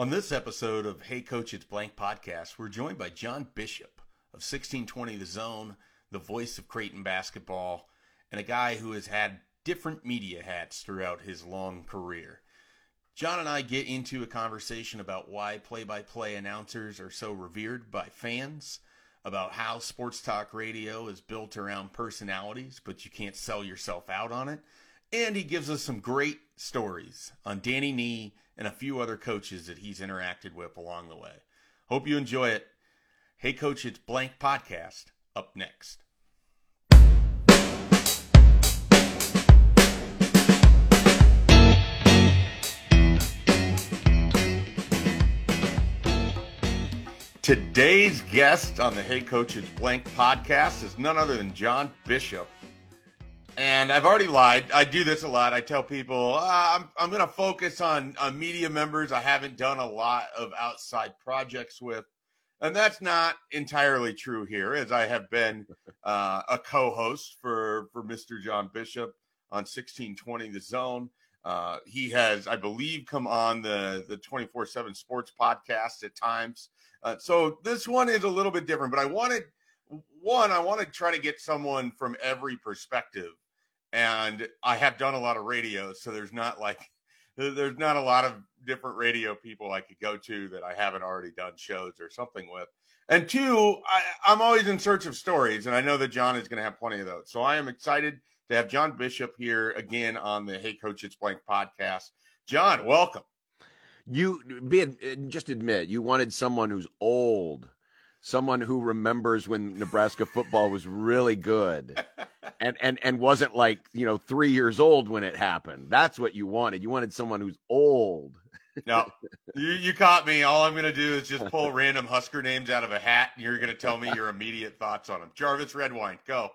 On this episode of Hey Coach, It's Blank podcast, we're joined by John Bishop of 1620 The Zone, the voice of Creighton basketball, and a guy who has had different media hats throughout his long career. John and I get into a conversation about why play by play announcers are so revered by fans, about how sports talk radio is built around personalities, but you can't sell yourself out on it. And he gives us some great stories on Danny Nee and a few other coaches that he's interacted with along the way. Hope you enjoy it. Hey, Coach, it's Blank Podcast up next. Today's guest on the Hey Coach, it's Blank podcast is none other than John Bishop. And I've already lied. I do this a lot. I tell people ah, I'm, I'm going to focus on, on media members I haven't done a lot of outside projects with. And that's not entirely true here, as I have been uh, a co host for, for Mr. John Bishop on 1620 The Zone. Uh, he has, I believe, come on the the 24 7 sports podcast at times. Uh, so this one is a little bit different, but I wanted one, I want to try to get someone from every perspective. And I have done a lot of radio, so there's not like there's not a lot of different radio people I could go to that I haven't already done shows or something with. And two, I, I'm always in search of stories, and I know that John is going to have plenty of those. So I am excited to have John Bishop here again on the Hey Coach It's Blank podcast. John, welcome. You be just admit you wanted someone who's old someone who remembers when Nebraska football was really good and and and wasn't like, you know, 3 years old when it happened. That's what you wanted. You wanted someone who's old. no. You you caught me. All I'm going to do is just pull random Husker names out of a hat and you're going to tell me your immediate thoughts on them. Jarvis Redwine, go.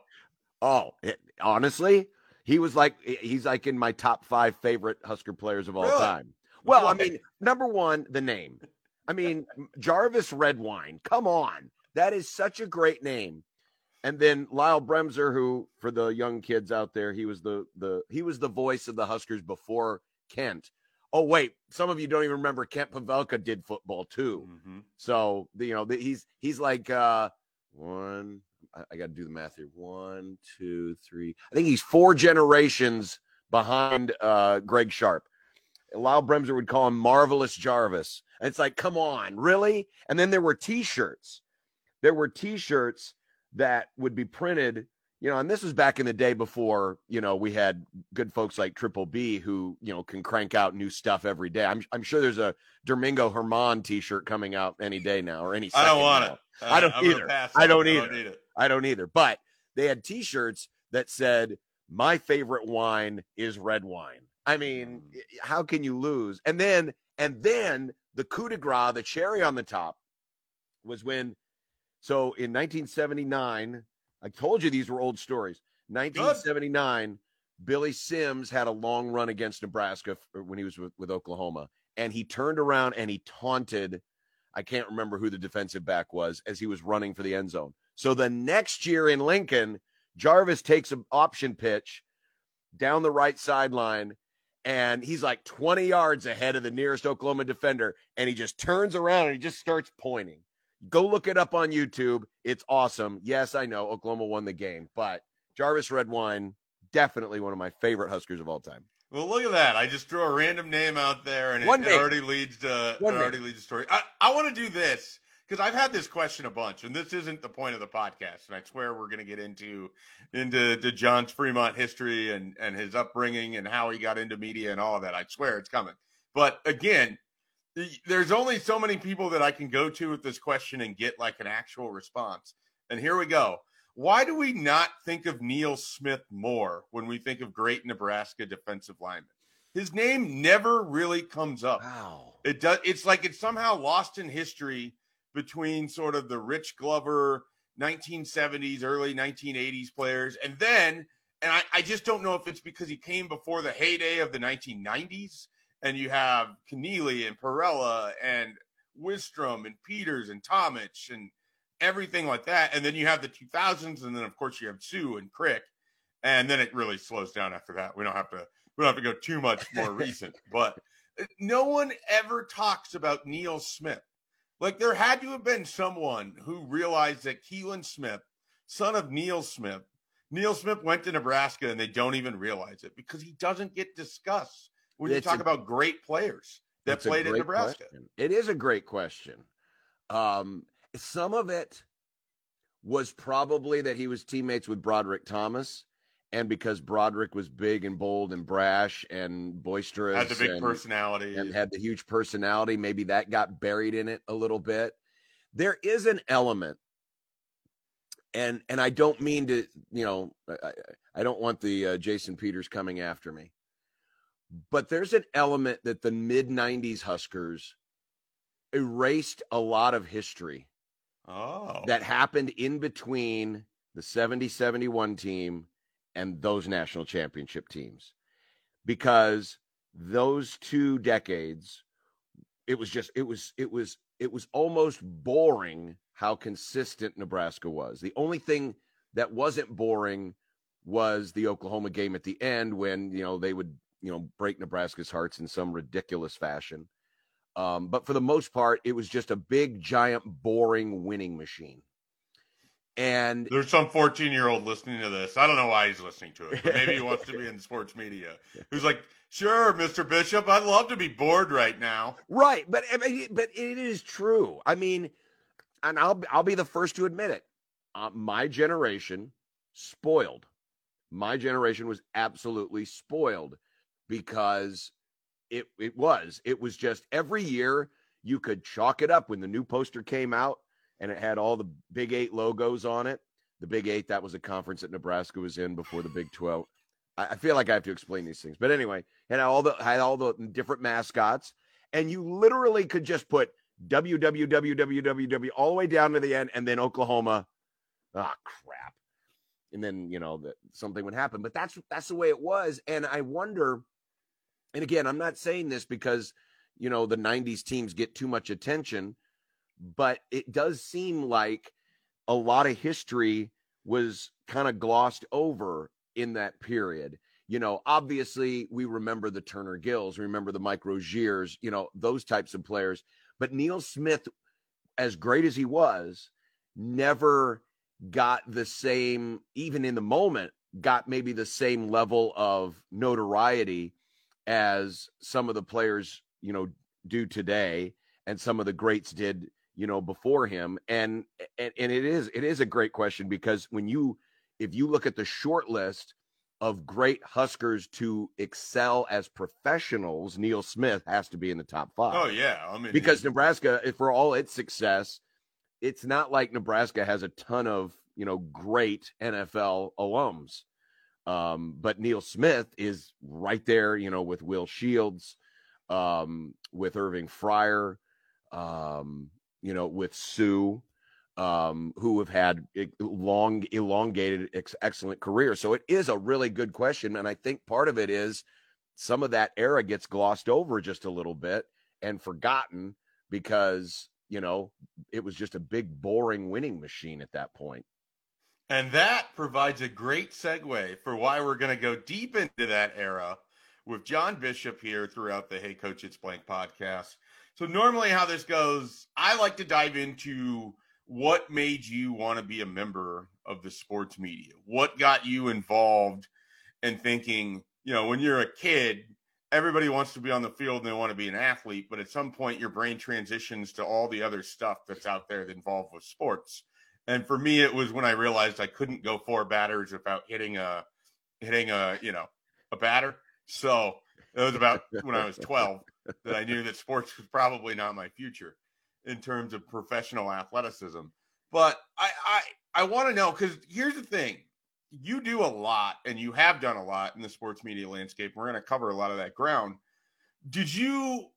Oh, it, honestly, he was like he's like in my top 5 favorite Husker players of all really? time. Well, I mean, number 1, the name. I mean, Jarvis Redwine. Come on. That is such a great name. And then Lyle Bremser, who for the young kids out there, he was the the he was the voice of the Huskers before Kent. Oh wait, some of you don't even remember Kent Pavelka did football too. Mm-hmm. So you know he's he's like uh one. I, I got to do the math here. One, two, three. I think he's four generations behind uh Greg Sharpe. Lyle Bremser would call him Marvelous Jarvis. And it's like, come on, really? And then there were T-shirts. There were T-shirts that would be printed, you know, and this was back in the day before, you know, we had good folks like Triple B who, you know, can crank out new stuff every day. I'm, I'm sure there's a Domingo Herman T-shirt coming out any day now or any. I don't want now. it. I don't either. I don't either. I don't, I don't either. But they had T-shirts that said, "My favorite wine is red wine." I mean, how can you lose? And then, and then the coup de grace, the cherry on the top, was when. So in 1979, I told you these were old stories. 1979, Good. Billy Sims had a long run against Nebraska er, when he was with, with Oklahoma, and he turned around and he taunted. I can't remember who the defensive back was as he was running for the end zone. So the next year in Lincoln, Jarvis takes an option pitch down the right sideline and he's like 20 yards ahead of the nearest Oklahoma defender. And he just turns around and he just starts pointing. Go look it up on YouTube. It's awesome. Yes, I know Oklahoma won the game, but Jarvis Redwine, definitely one of my favorite Huskers of all time. Well, look at that. I just threw a random name out there and it, it already leads to it already leads to story. I, I want to do this because I've had this question a bunch, and this isn't the point of the podcast. And I swear we're going to get into into to John's Fremont history and and his upbringing and how he got into media and all of that. I swear it's coming. But again, there's only so many people that I can go to with this question and get like an actual response. And here we go. Why do we not think of Neil Smith more when we think of great Nebraska defensive linemen? His name never really comes up. Wow. It does. It's like it's somehow lost in history between sort of the Rich Glover 1970s, early 1980s players. And then, and I, I just don't know if it's because he came before the heyday of the 1990s and you have Keneally and Parrella and Wistrom and Peters and Tomich and everything like that. And then you have the 2000s, and then of course you have Suh and Crick, and then it really slows down after that. We don't have to we don't have to go too much more recent, but no one ever talks about Neil Smith. Like there had to have been someone who realized that Keelan Smith, son of Neil Smith, Neil Smith went to Nebraska and they don't even realize it because he doesn't get discussed when it's you talk a, about great players that played in Nebraska. Question. It is a great question. Um, some of it was probably that he was teammates with Broderick Thomas and because Broderick was big and bold and brash and boisterous, had the big and, personality, and had the huge personality, maybe that got buried in it a little bit. There is an element, and and I don't mean to, you know, I, I don't want the uh, Jason Peters coming after me, but there's an element that the mid '90s Huskers erased a lot of history. Oh. That happened in between the 70 71 team and those national championship teams because those two decades it was just it was it was it was almost boring how consistent Nebraska was. The only thing that wasn't boring was the Oklahoma game at the end when you know they would you know break Nebraska's hearts in some ridiculous fashion. Um, but for the most part, it was just a big, giant, boring winning machine. And there's some 14 year old listening to this. I don't know why he's listening to it, but maybe he wants to be in sports media. Who's like, sure, Mr. Bishop, I'd love to be bored right now. Right, but but it is true. I mean, and I'll I'll be the first to admit it. Uh, my generation spoiled. My generation was absolutely spoiled because it it was it was just every year you could chalk it up when the new poster came out and it had all the Big Eight logos on it. The Big Eight, that was a conference that Nebraska was in before the Big 12. I, I feel like I have to explain these things. But anyway, had all the had all the different mascots, and you literally could just put www all the way down to the end, and then Oklahoma. Ah, oh, crap. And then you know that something would happen. But that's that's the way it was. And I wonder, and again, I'm not saying this because you know the 90s teams get too much attention but it does seem like a lot of history was kind of glossed over in that period. You know, obviously we remember the Turner Gills, we remember the Mike Roziers, you know, those types of players. But Neil Smith, as great as he was, never got the same, even in the moment, got maybe the same level of notoriety as some of the players, you know, do today and some of the greats did you know, before him. And, and and it is it is a great question because when you if you look at the short list of great Huskers to excel as professionals, Neil Smith has to be in the top five. Oh yeah, I mean because Nebraska, for all its success, it's not like Nebraska has a ton of you know great NFL alums. Um, but Neil Smith is right there, you know, with Will Shields, um, with Irving Fryar. um, you know, with Suh, um, who have had long, elongated, ex- excellent careers. So it is a really good question. And I think part of it is some of that era gets glossed over just a little bit and forgotten because, you know, it was just a big, boring winning machine at that point. And that provides a great segue for why we're going to go deep into that era with John Bishop here throughout the Hey Coach It's Blank podcast. So normally how this goes, I like to dive into what made you want to be a member of the sports media? What got you involved in thinking, you know, when you're a kid, everybody wants to be on the field and they want to be an athlete, but at some point your brain transitions to all the other stuff that's out there that involved with sports. And for me, it was when I realized I couldn't go four batters without hitting a hitting a you know a batter. So it was about when I was 12 that I knew that sports was probably not my future in terms of professional athleticism. But I I, I want to know because here's the thing. You do a lot and you have done a lot in the sports media landscape. We're going to cover a lot of that ground. Did you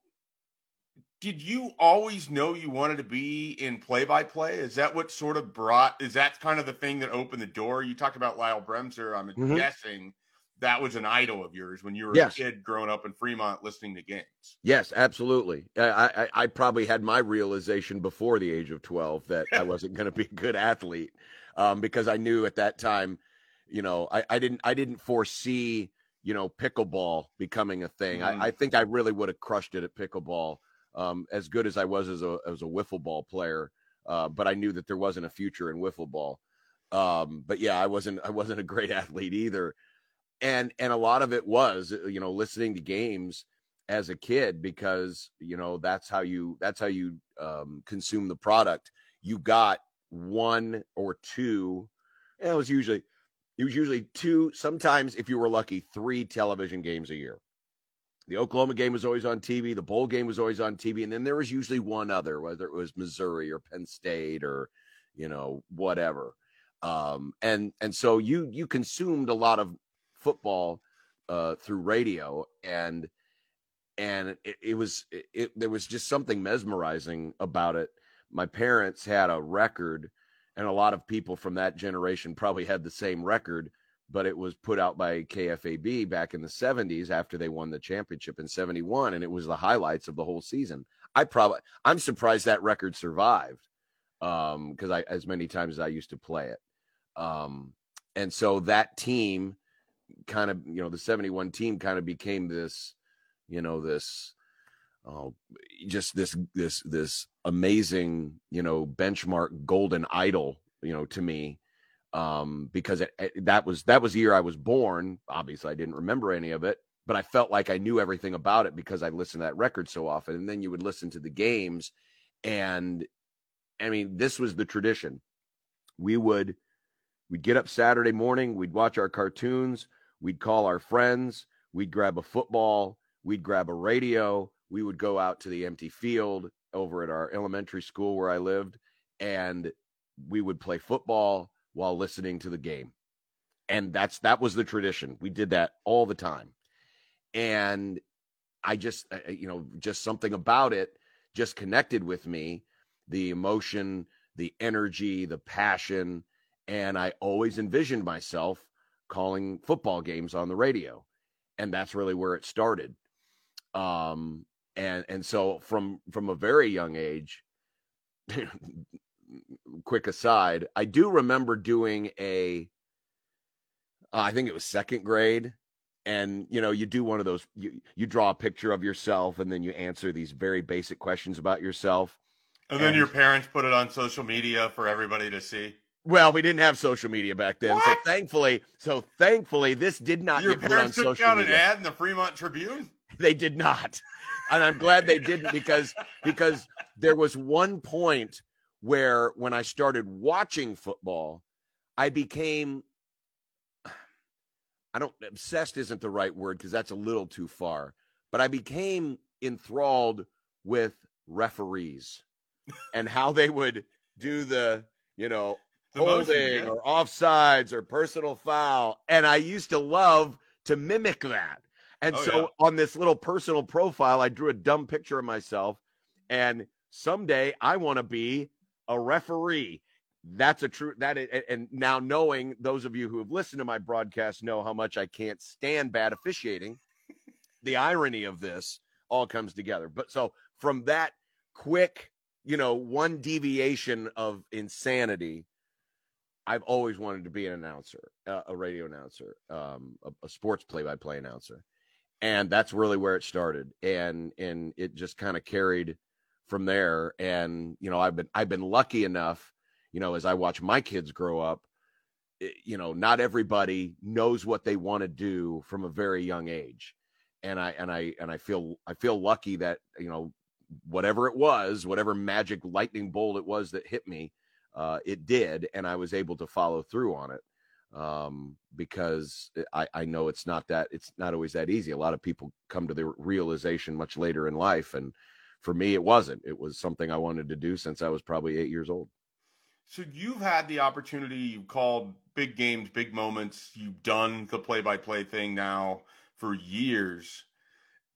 did you always know you wanted to be in play by play? Is that what sort of brought is that kind of the thing that opened the door? You talked about Lyle Bremser, I'm mm-hmm. guessing that was an idol of yours when you were yes. a kid growing up in Fremont listening to games. Yes, absolutely. I, I, I probably had my realization before the age of 12 that I wasn't going to be a good athlete um, because I knew at that time, you know, I, I didn't I didn't foresee you know, pickleball becoming a thing. Mm. I, I, think I really would have crushed it at pickleball. Um, as good as I was as a as a wiffle ball player, uh, but I knew that there wasn't a future in wiffle ball. Um, but yeah, I wasn't I wasn't a great athlete either, and and a lot of it was you know listening to games as a kid because you know that's how you that's how you um, consume the product. You got one or two. it was usually it was usually two, sometimes if you were lucky, three television games a year. The Oklahoma game was always on TV, the bowl game was always on TV, and then there was usually one other, whether it was Missouri or Penn State or you know whatever. Um, and and so you you consumed a lot of football uh, through radio, and and it, it was it, it, there was just something mesmerizing about it. My parents had a record and a lot of people from that generation probably had the same record but it was put out by KFAB back in the 70s after they won the championship in 71 and it was the highlights of the whole season. I probably I'm surprised that record survived um because I as many times as I used to play it. Um and so that team kind of you know the 71 team kind of became this you know this oh just this this this amazing you know benchmark golden idol you know to me um because it, it, that was that was the year I was born. Obviously I didn't remember any of it but I felt like I knew everything about it because I listened to that record so often. And then you would listen to the games and I mean this was the tradition. We would we'd get up Saturday morning we'd watch our cartoons we'd call our friends we'd grab a football we'd grab a radio we would go out to the empty field over at our elementary school where I lived, and we would play football while listening to the game. And that's that was the tradition. We did that all the time. And I just you know, just something about it just connected with me, the emotion, the energy, the passion, and I always envisioned myself calling football games on the radio. And that's really where it started. Um, and and so from from a very young age quick aside i do remember doing a uh, I think it was second grade and you know you do one of those you, you draw a picture of yourself and then you answer these very basic questions about yourself and then your parents put it on social media for everybody to see well, we didn't have social media back then, what? so thankfully, so thankfully, this did not. Your parents took out media. an ad in the Fremont Tribune. They did not and I'm glad they didn't because because there was one point where when I started watching football, I became I don't obsessed isn't the right word because that's a little too far, but I became enthralled with referees and how they would do the, you know, the holding motion, yeah. or offsides or personal foul. And I used to love to mimic that. And oh, so yeah. on this little personal profile, I drew a dumb picture of myself. And someday I want to be a referee. That's a true that is, and now knowing those of you who have listened to my broadcast know how much I can't stand bad officiating. the irony of this all comes together. But so from that quick, you know, one deviation of insanity, I've always wanted to be an announcer, uh, a radio announcer, um, a, a sports play-by-play announcer and that's really where it started and and it just kind of carried from there and you know i've been i've been lucky enough you know as i watch my kids grow up it, eh, you know not everybody knows what they want to do from a very young age and i and i and i feel i feel lucky that you know whatever it was whatever magic lightning bolt it was that hit me uh, it did and i was able to follow through on it um, because I, I know it's not that it's not always that easy. A lot of people come to the realization much later in life, and for me, it wasn't. It was something I wanted to do since I was probably eight years old. So you've had the opportunity. You called big games, big moments. You've done the play-by-play thing now for years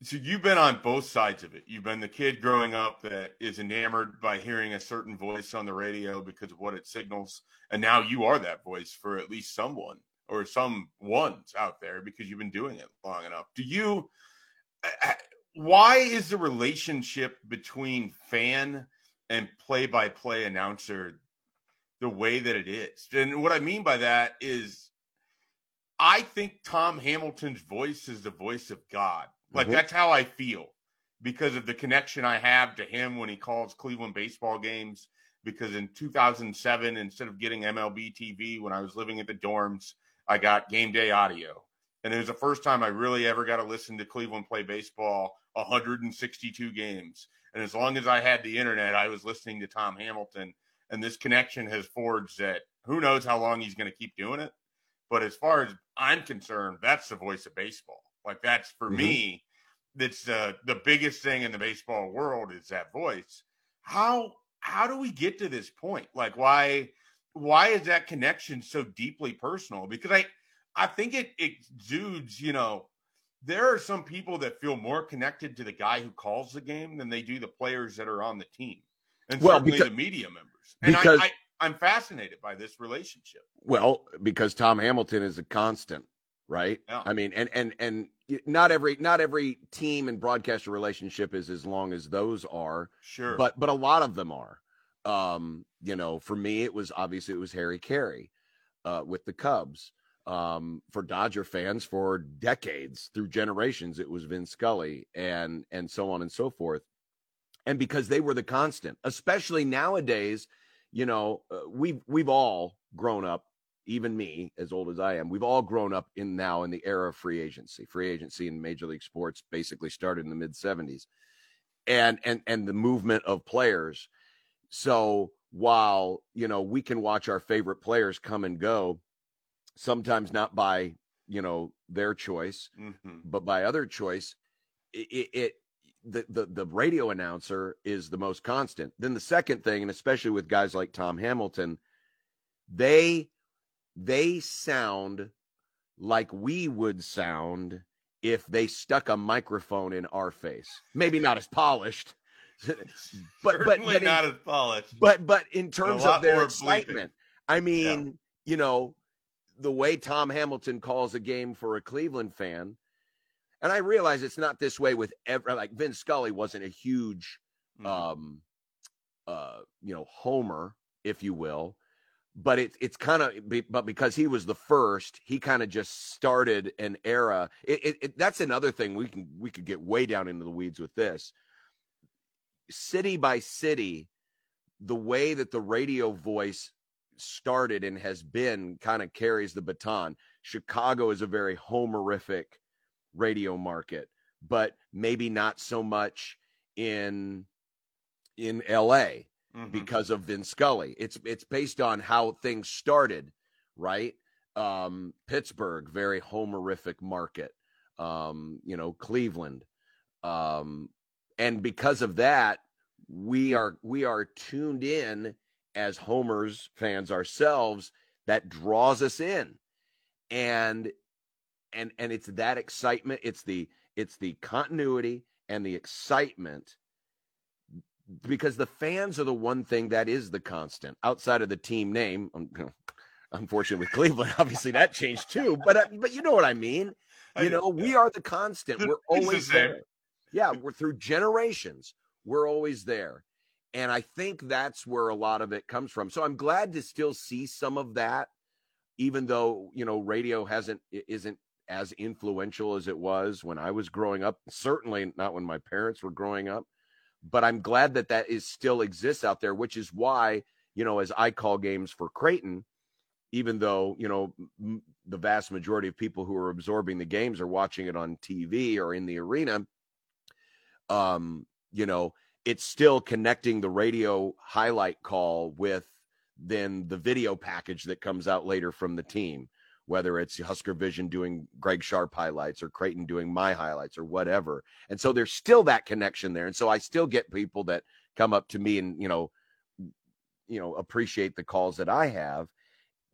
so you've been on both sides of it. You've been the kid growing up that is enamored by hearing a certain voice on the radio because of what it signals, and now you are that voice for at least someone or some ones out there because you've been doing it long enough. Do you? Uh, uh, why is the relationship between fan and play-by-play announcer the way that it is? And what I mean by that is I think Tom Hamilton's voice is the voice of God. Like mm-hmm. that's how I feel because of the connection I have to him when he calls Cleveland baseball games. Because in 2007, instead of getting MLB TV when I was living at the dorms, I got game day audio. And it was the first time I really ever got to listen to Cleveland play baseball 162 games. And as long as I had the internet, I was listening to Tom Hamilton. And this connection has forged that who knows how long he's going to keep doing it. But as far as I'm concerned, that's the voice of baseball. Like that's for mm-hmm. me, that's the the biggest thing in the baseball world is that voice. How how do we get to this point? Like why why is that connection so deeply personal? Because I I think it exudes, you know, there are some people that feel more connected to the guy who calls the game than they do the players that are on the team. And well, certainly because, the media members. And because, I, I, I'm fascinated by this relationship. Well, because Tom Hamilton is a constant, right? Yeah. I mean, and and and not every not every team and broadcaster relationship is as long as those are. Sure. But but a lot of them are. Um, you know, for me, it was obviously it was Harry Caray uh, with the Cubs. Um, for Dodger fans for decades through generations, it was Vin Scully and and so on and so forth. And because they were the constant, especially nowadays you know, uh, we've we've all grown up, even me, as old as I am, we've all grown up in now in the era of free agency. Free agency in Major League Sports basically started in the mid '70s, and and and the movement of players. So while you know we can watch our favorite players come and go, sometimes not by you know their choice, mm-hmm. but by other choice, it, it the, the the radio announcer is the most constant. Then the second thing, and especially with guys like Tom Hamilton, they they sound like we would sound if they stuck a microphone in our face. Maybe not as polished, but but, not in, as polished. But but in terms of their excitement, bleeping. I mean, yeah. you know, the way Tom Hamilton calls a game for a Cleveland fan and I realize it's not this way with every like Vince Scully wasn't a huge mm-hmm. um uh you know homer if you will but it, it's kind of but because he was the first he kind of just started an era. It, it, it, that's another thing we can we could get way down into the weeds with this. City by city the way that the radio voice started and has been kind of carries the baton. Chicago is a very homerific radio market, but maybe not so much in in LA mm-hmm. because of Vin Scully. It's it's based on how things started, right? Um, Pittsburgh, very homerific market. Um, you know, Cleveland. Um, and because of that, we are we are tuned in as homers fans ourselves that draws us in. And and and it's that excitement it's the it's the continuity and the excitement because the fans are the one thing that is the constant outside of the team name. Unfortunately with cleveland obviously that changed too but uh, but you know what i mean? You know we are the constant. We're always there. Yeah we're through generations we're always there. And i think that's where a lot of it comes from. So i'm glad to still see some of that even though you know radio hasn't isn't as influential as it was when I was growing up. Certainly not when my parents were growing up. But I'm glad that that is still exists out there, which is why you know as I call games for Creighton, even though you know m- the vast majority of people who are absorbing the games are watching it on TV or in the arena. Um, you know, it's still connecting the radio highlight call with then the video package that comes out later from the team whether it's Husker Vision doing Greg Sharpe highlights or Creighton doing my highlights or whatever. And so there's still that connection there. And so I still get people that come up to me and, you know, you know, appreciate the calls that I have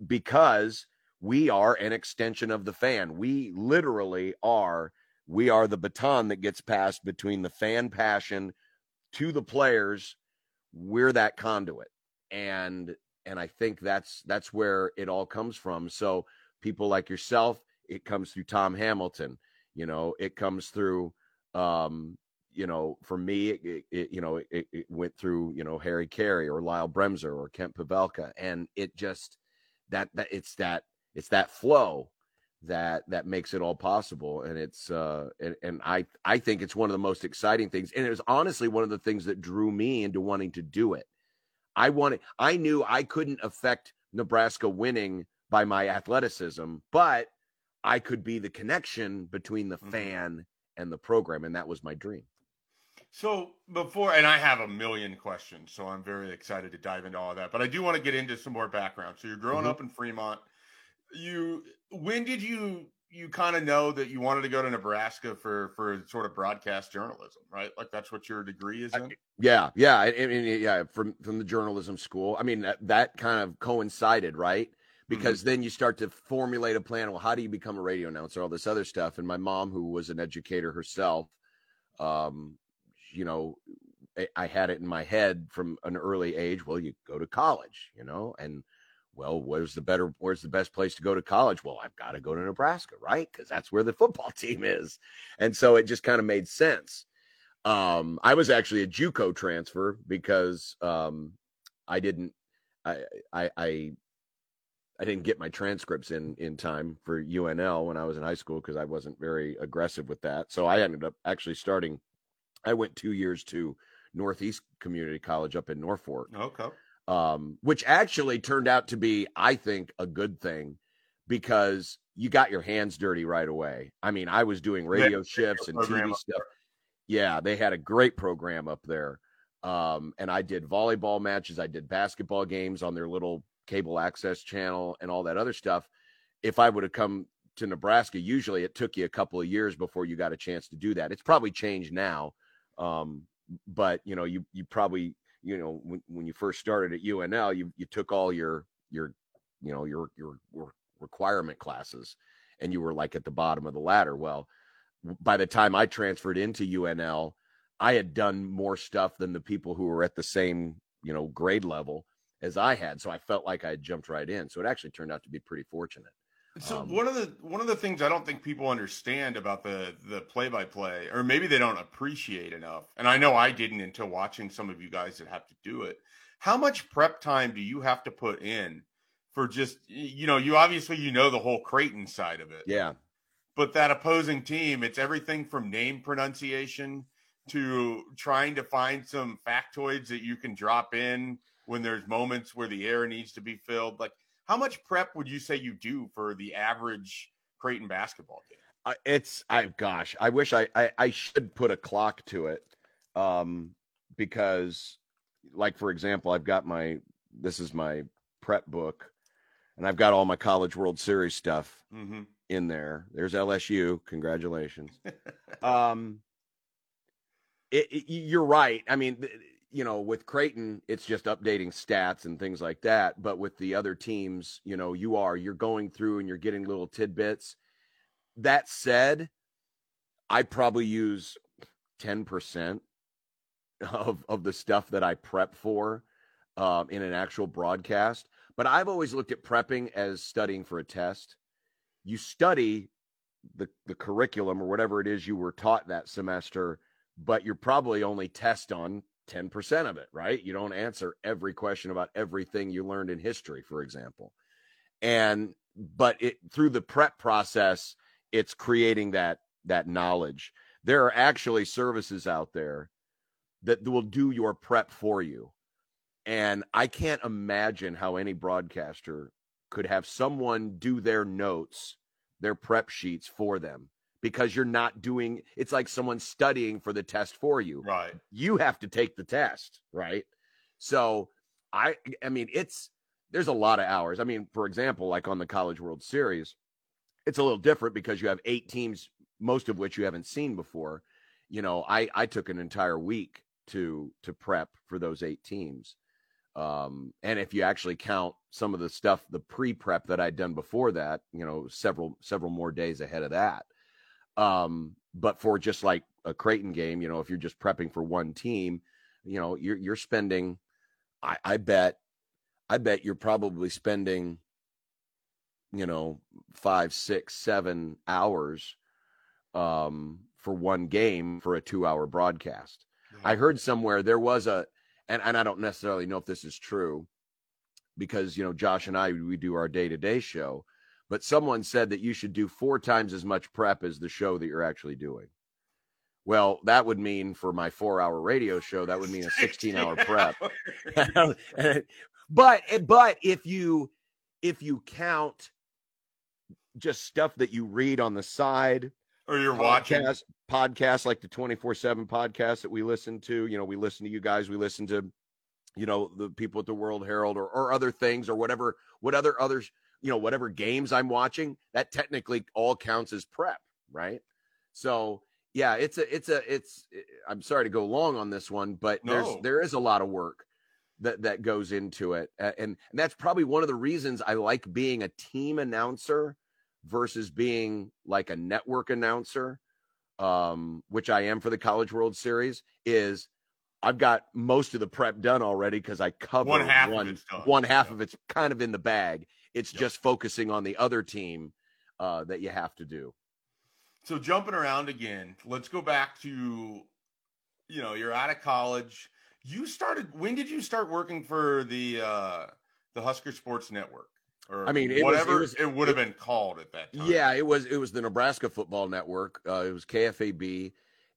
because we are an extension of the fan. We literally are we are the baton that gets passed between the fan passion to the players. We're that conduit. And and I think that's that's where it all comes from. So people like yourself. It comes through Tom Hamilton. You know, it comes through, um, you know, for me, it, it you know, it, it, went through, you know, Harry Caray or Lyle Bremser or Kent Pavelka. And it just, that, that it's that, it's that flow that that makes it all possible and it's uh and, and i i think it's one of the most exciting things and it was honestly one of the things that drew me into wanting to do it i wanted i knew i couldn't affect nebraska winning by my athleticism but i could be the connection between the Mhm. fan and the program and that was my dream So before, and I have a million questions, so I'm very excited to dive into all of that. But I do want to get into some more background. So you're growing Mhm. up in Fremont. You, when did you you kind of know that you wanted to go to Nebraska for for sort of broadcast journalism, right? Like that's what your degree is in. Yeah, yeah, I, I mean, yeah, from from the journalism school. I mean, that, that kind of coincided, right? Because then you start to formulate a plan. Well, how do you become a radio announcer? All this other stuff. And my mom, who was an educator herself, um, you know, I, I had it in my head from an early age. Well, you go to college, you know, and well, where's the better? Where's the best place to go to college? Well, I've got to go to Nebraska, right? Because that's where the football team is. And so it just kind of made sense. Um, I was actually a JUCO transfer because um, I didn't, I, I, I, I didn't get my transcripts in in time for UNL when I was in high school because I wasn't very aggressive with that. So I ended up actually starting. I went two years to Northeast Community College up in Norfolk, Okay. um, which actually turned out to be, I think, a good thing because you got your hands dirty right away. I mean, I was doing radio shifts and TV stuff. Yeah, they had a great program up there. Um, and I did volleyball matches, I did basketball games on their little cable access channel and all that other stuff. If I would have come to Nebraska, usually it took you a couple of years before you got a chance to do that. It's probably changed now. Um, but you know, you you probably, you know, when, when you first started at UNL, you you took all your your you know your your, requirement classes and you were like at the bottom of the ladder. Well, by the time I transferred into UNL, I had done more stuff than the people who were at the same, you know, grade level as I had. So I felt like I had jumped right in. So it actually turned out to be pretty fortunate. So Um, one of the one of the things I don't think people understand about the the play by play, or maybe they don't appreciate enough, and I know I didn't until watching some of you guys that have to do it. How much prep time do you have to put in for just you know you obviously you know the whole Creighton side of it, Yeah. but that opposing team, it's everything from name pronunciation to trying to find some factoids that you can drop in when there's moments where the air needs to be filled. Like, how much prep would you say you do for the average Creighton basketball game? I it's I gosh, I wish I, I I should put a clock to it. Um because like for example, I've got my this is my prep book and I've got all my college world series stuff Mm-hmm. in there. There's LSU. Congratulations. um, it, it- you're right. I mean, you know, with Creighton, it's just updating stats and things like that. But with the other teams, you know, you are you're going through and you're getting little tidbits. That said, I probably use ten percent of of the stuff that I prep for um, in an actual broadcast. But I've always looked at prepping as studying for a test. You study the the curriculum or whatever it is you were taught that semester, but you're probably only test on 10% of it, right? You don't answer every question about everything you learned in history, for example. And but it through the prep process, it's creating that that knowledge. There are actually services out there that will do your prep for you. And I can't imagine how any broadcaster could have someone do their notes, their prep sheets for them because you're not doing it's like someone studying for the test for you. Right. You have to take the test, right? So I I mean it's there's a lot of hours. I mean, for example, like on the College World Series, it's a little different because you have eight teams, most of which you haven't seen before. You know, I I took an entire week to to prep for those eight teams. Um, and if you actually count some of the stuff, the pre-prep that I'd done before that, you know, several several more days ahead of that. Um, but for just like a Creighton game, you know, if you're just prepping for one team, you know, you're you're spending, I, I bet, I bet you're probably spending, you know, five, six, seven hours um for one game for a two hour broadcast. I heard somewhere there was a, and, and I don't necessarily know if this is true because, you know, Josh and I, we do our day to day show, but someone said that you should do four times as much prep as the show that you're actually doing. Well, that would mean for my four hour radio show, that would mean a 16 hour prep. but eh, but if you if you count just stuff that you read on the side or you're podcast, watching podcasts like the 24-7 podcast that we listen to, you know, we listen to you guys, we listen to, you know, the people at the World Herald or, or other things or whatever, what other others, you know, whatever games I'm watching, that technically all counts as prep, right? So yeah, it's a, it's a, it's. I'm sorry to go long on this one, but no. there's there is a lot of work that that goes into it, and and that's probably one of the reasons I like being a team announcer versus being like a network announcer, um, which I am for the College World Series. Is I've got most of the prep done already because I cover one half one, of it's one half yeah. of it's kind of in the bag. It's yep. just focusing on the other team uh, that you have to do. So jumping around again, let's go back to, you know, you're out of college. You started. When did you start working for the uh, the Husker Sports Network? Or I mean, whatever was, it, was, it would have been called at that time. Yeah, it was. It was the Nebraska Football Network. Uh, it was KFAB,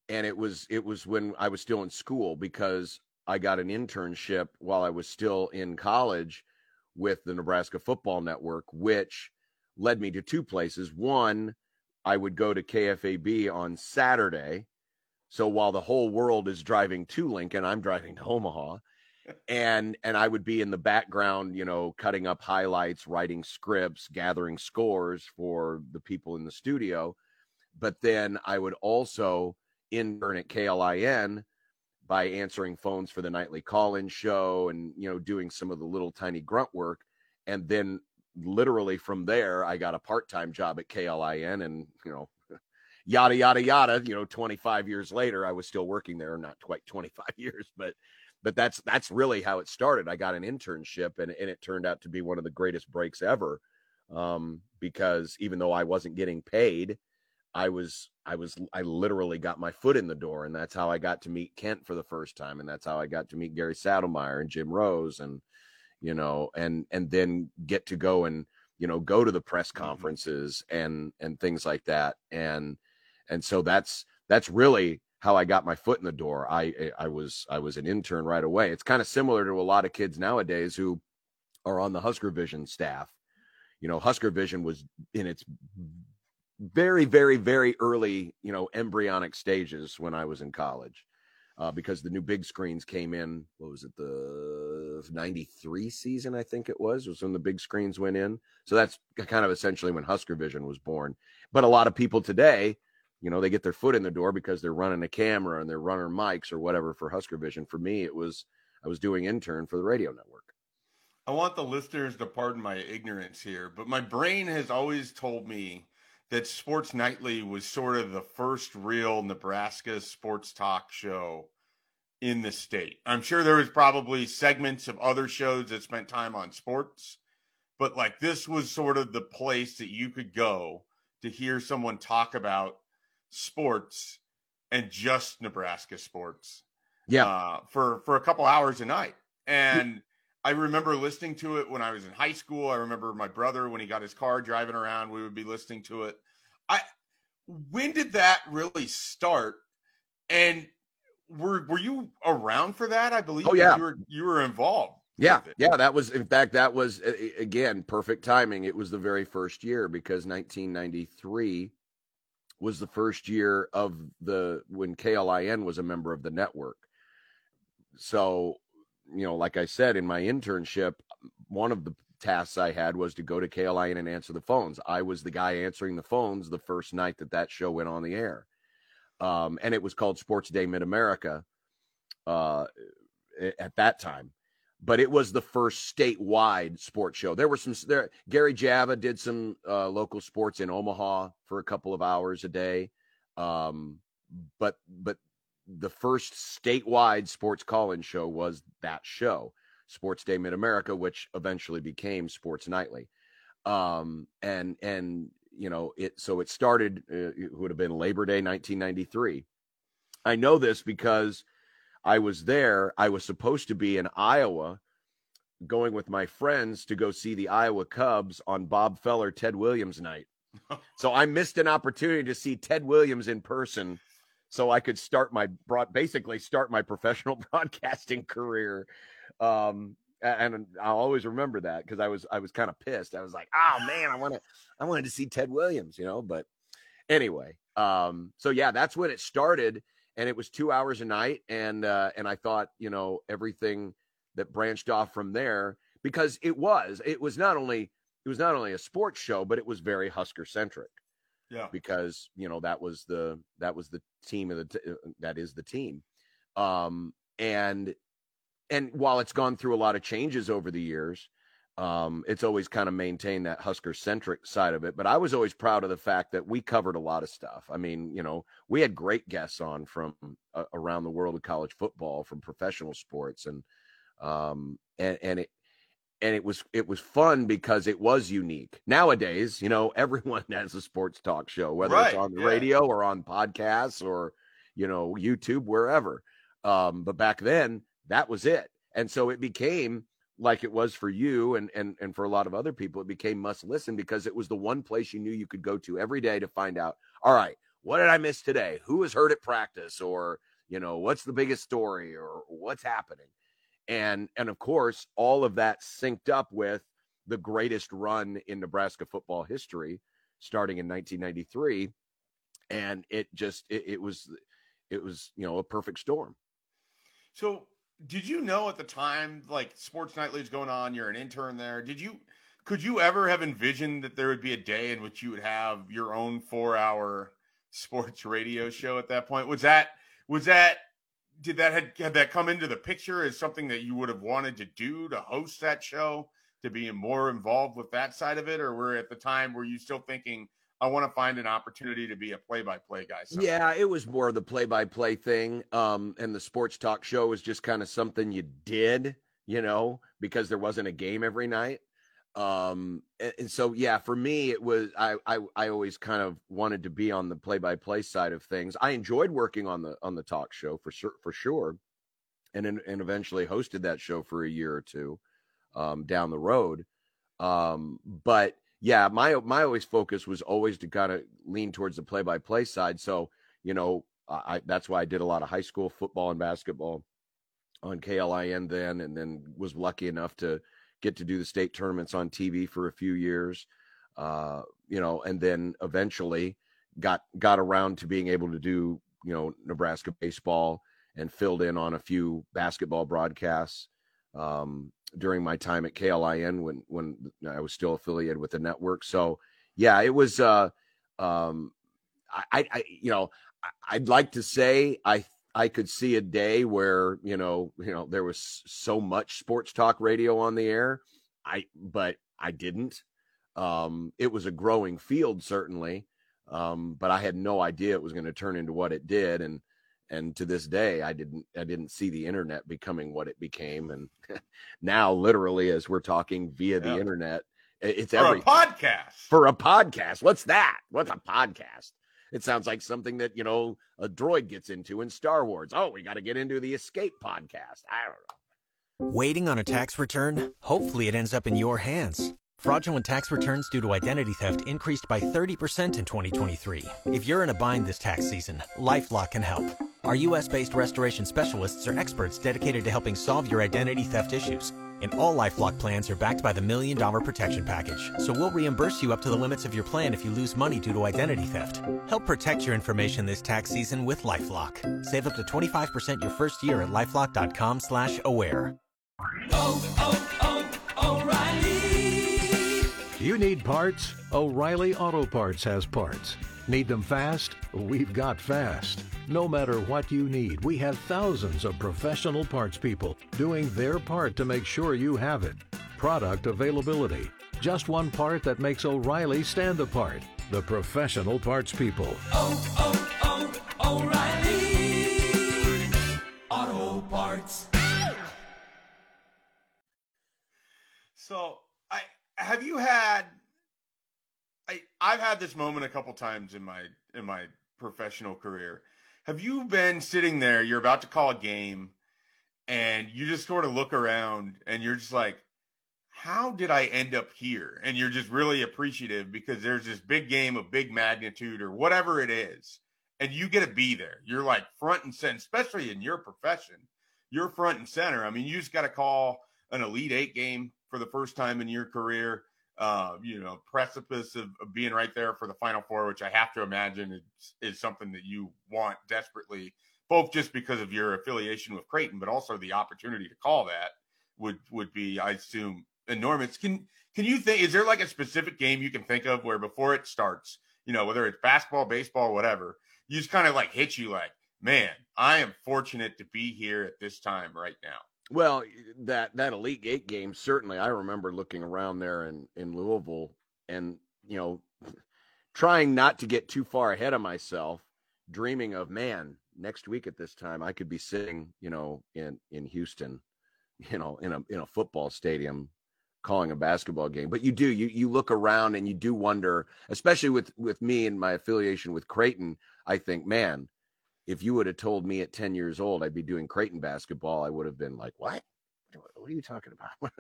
and it was it was when I was still in school because I got an internship while I was still in college with the Nebraska Football Network, which led me to two places. One I would go to KFAB on Saturday. So while the whole world is driving to Lincoln, I'm driving to Omaha. And and I would be in the background, you know, cutting up highlights, writing scripts, gathering scores for the people in the studio. But then I would also intern at KLIN by answering phones for the nightly call-in show and you know doing some of the little tiny grunt work and then literally from there, I got a part time job at KLIN and, you know, yada, yada, yada. You know, 25 years later, I was still working there, not quite 25 years, but. But that's that's really how it started. I got an internship, and, and it turned out to be one of the greatest breaks ever. Um, because even though I wasn't getting paid, I was I was I literally got my foot in the door, and that's how I got to meet Kent for the first time, and that's how I got to meet Gary Sadlemyer and Jim Rose and you know, and and then get to go and you know go to the press mm-hmm. conferences and and things like that, and and so that's that's really how I got my foot in the door. I I was I was an intern right away. It's kind of similar to a lot of kids nowadays who are on the Husker Vision staff. You know, Husker Vision was in its very very very early, you know, embryonic stages when I was in college uh, because the new big screens came in. What was it? The 93 season, I think it was, was when the big screens went in. So that's kind of essentially when Husker Vision was born. But a lot of people today, you know, they get their foot in the door because they're running a camera and they're running mics or whatever for Husker Vision. For me, it was, I was doing intern for the radio network. I want the listeners to pardon my ignorance here, but my brain has always told me that Sports Nightly was sort of the first real Nebraska sports talk show in the state. I'm sure there was probably segments of other shows that spent time on sports, but like this was sort of the place that you could go to hear someone talk about sports and just Nebraska sports. Yeah. Uh, for for a couple hours a night. And I remember listening to it when I was in high school. I remember my brother when he got his car driving around, we would be listening to it. I when did that really start? And were were you around for that? I believe. Oh yeah, you were you were involved. Yeah, yeah, that was in fact that was again perfect timing. It was the very first year because 1993 was the first year of the when KLIN was a member of the network. So you know, like I said, in my internship, one of the tasks I had was to go to KLIN and answer the phones. I was the guy answering the phones the first night that that show went on the air. Um, and it was called Sports Day Mid America uh, at that time. But it was the first statewide sports show. There were some there. Gary Java did some uh, local sports in Omaha for a couple of hours a day, um, but but the first statewide sports call-in show was that show, Sports Day Mid America, which eventually became Sports Nightly. Um, and and you know it. So it started. Uh, it would have been Labor Day, 1993. I know this because I was there. I was supposed to be in Iowa going with my friends to go see the Iowa Cubs on Bob Feller Ted Williams night. so I missed an opportunity to see Ted Williams in person so I could start my broad basically start my professional broadcasting career. Um, and I'll always remember that because I was I was kind of pissed. I was like, oh man, I want to I wanted to see Ted Williams, you know. But anyway, um, so yeah, that's when it started, and it was two hours a night, and uh, and I thought, you know, everything that branched off from there because it was it was not only it was not only a sports show, but it was very Husker centric. Yeah, because you know that was the that was the team of the t- uh, that is the team, um, and and while it's gone through a lot of changes over the years, um, it's always kind of maintained that Husker centric side of it. But I was always proud of the fact that we covered a lot of stuff. I mean, you know, we had great guests on from uh, around the world of college football, from professional sports, and um, and and it and it was it was fun because it was unique. Nowadays, you know, everyone has a sports talk show, whether right, it's on the yeah. radio or on podcasts or you know YouTube, wherever. Um, but back then, that was it. And so it became like it was for you and and and for a lot of other people, it became must listen because it was the one place you knew you could go to every day to find out, all right, what did I miss today? Who has heard at practice? Or, you know, what's the biggest story or what's happening? And and of course, all of that synced up with the greatest run in Nebraska football history, starting in 1993. And it just it, it was it was, you know, a perfect storm. So did you know at the time, like Sports Nightly is going on, you're an intern there. Did you, could you ever have envisioned that there would be a day in which you would have your own four hour sports radio show at that point? Was that, was that, did that had, had that come into the picture as something that you would have wanted to do to host that show, to be more involved with that side of it? Or were at the time, were you still thinking, I want to find an opportunity to be a play-by-play guy. Someday. Yeah, it was more of the play-by-play thing, um, and the sports talk show was just kind of something you did, you know, because there wasn't a game every night. Um, and, and so yeah, for me, it was I, I I always kind of wanted to be on the play-by-play side of things. I enjoyed working on the on the talk show for sure for sure, and and eventually hosted that show for a year or two um, down the road. Um, but yeah, my my always focus was always to kind of lean towards the play by play side. So you know, I that's why I did a lot of high school football and basketball on KLIN then, and then was lucky enough to get to do the state tournaments on TV for a few years. Uh, you know, and then eventually got got around to being able to do you know Nebraska baseball and filled in on a few basketball broadcasts. Um, during my time at KLIN when when I was still affiliated with the network. So yeah, it was. Uh, um, I, I you know I'd like to say I I could see a day where you know you know there was so much sports talk radio on the air. I but I didn't. Um, it was a growing field certainly, um, but I had no idea it was going to turn into what it did, and and to this day i didn't i didn't see the internet becoming what it became and now literally as we're talking via the internet it's every podcast for a podcast what's that what's a podcast it sounds like something that you know a droid gets into in star wars oh we got to get into the escape podcast i don't know waiting on a tax return hopefully it ends up in your hands Fraudulent tax returns due to identity theft increased by 30% in 2023. If you're in a bind this tax season, LifeLock can help. Our US-based restoration specialists are experts dedicated to helping solve your identity theft issues. And all LifeLock plans are backed by the Million Dollar Protection Package. So we'll reimburse you up to the limits of your plan if you lose money due to identity theft. Help protect your information this tax season with LifeLock. Save up to 25% your first year at LifeLock.com slash aware. Oh, oh, oh, O'Reilly! You need parts? O'Reilly Auto Parts has parts. Need them fast? We've got fast. No matter what you need, we have thousands of professional parts people doing their part to make sure you have it. Product availability. Just one part that makes O'Reilly stand apart. The professional parts people. Oh, oh, oh, O'Reilly Auto Parts. So have you had I I've had this moment a couple times in my in my professional career. Have you been sitting there, you're about to call a game and you just sort of look around and you're just like how did I end up here? And you're just really appreciative because there's this big game of big magnitude or whatever it is. And you get to be there. You're like front and center, especially in your profession. You're front and center. I mean, you just got to call an Elite Eight game for the first time in your career. Uh, you know, precipice of, of, being right there for the Final Four, which I have to imagine is, is something that you want desperately, both just because of your affiliation with Creighton, but also the opportunity to call that would would be, I assume, enormous. Can can you think? Is there like a specific game you can think of where before it starts, you know, whether it's basketball, baseball, whatever, you just kind of like hit you like, man, I am fortunate to be here at this time right now. Well, that that Elite Eight game certainly. I remember looking around there in in Louisville, and you know, trying not to get too far ahead of myself, dreaming of man, next week at this time I could be sitting, you know, in in Houston, you know, in a in a football stadium calling a basketball game but you do you you look around and you do wonder especially with with me and my affiliation with Creighton I think man if you would have told me at 10 years old I'd be doing Creighton basketball I would have been like what? What are you talking about?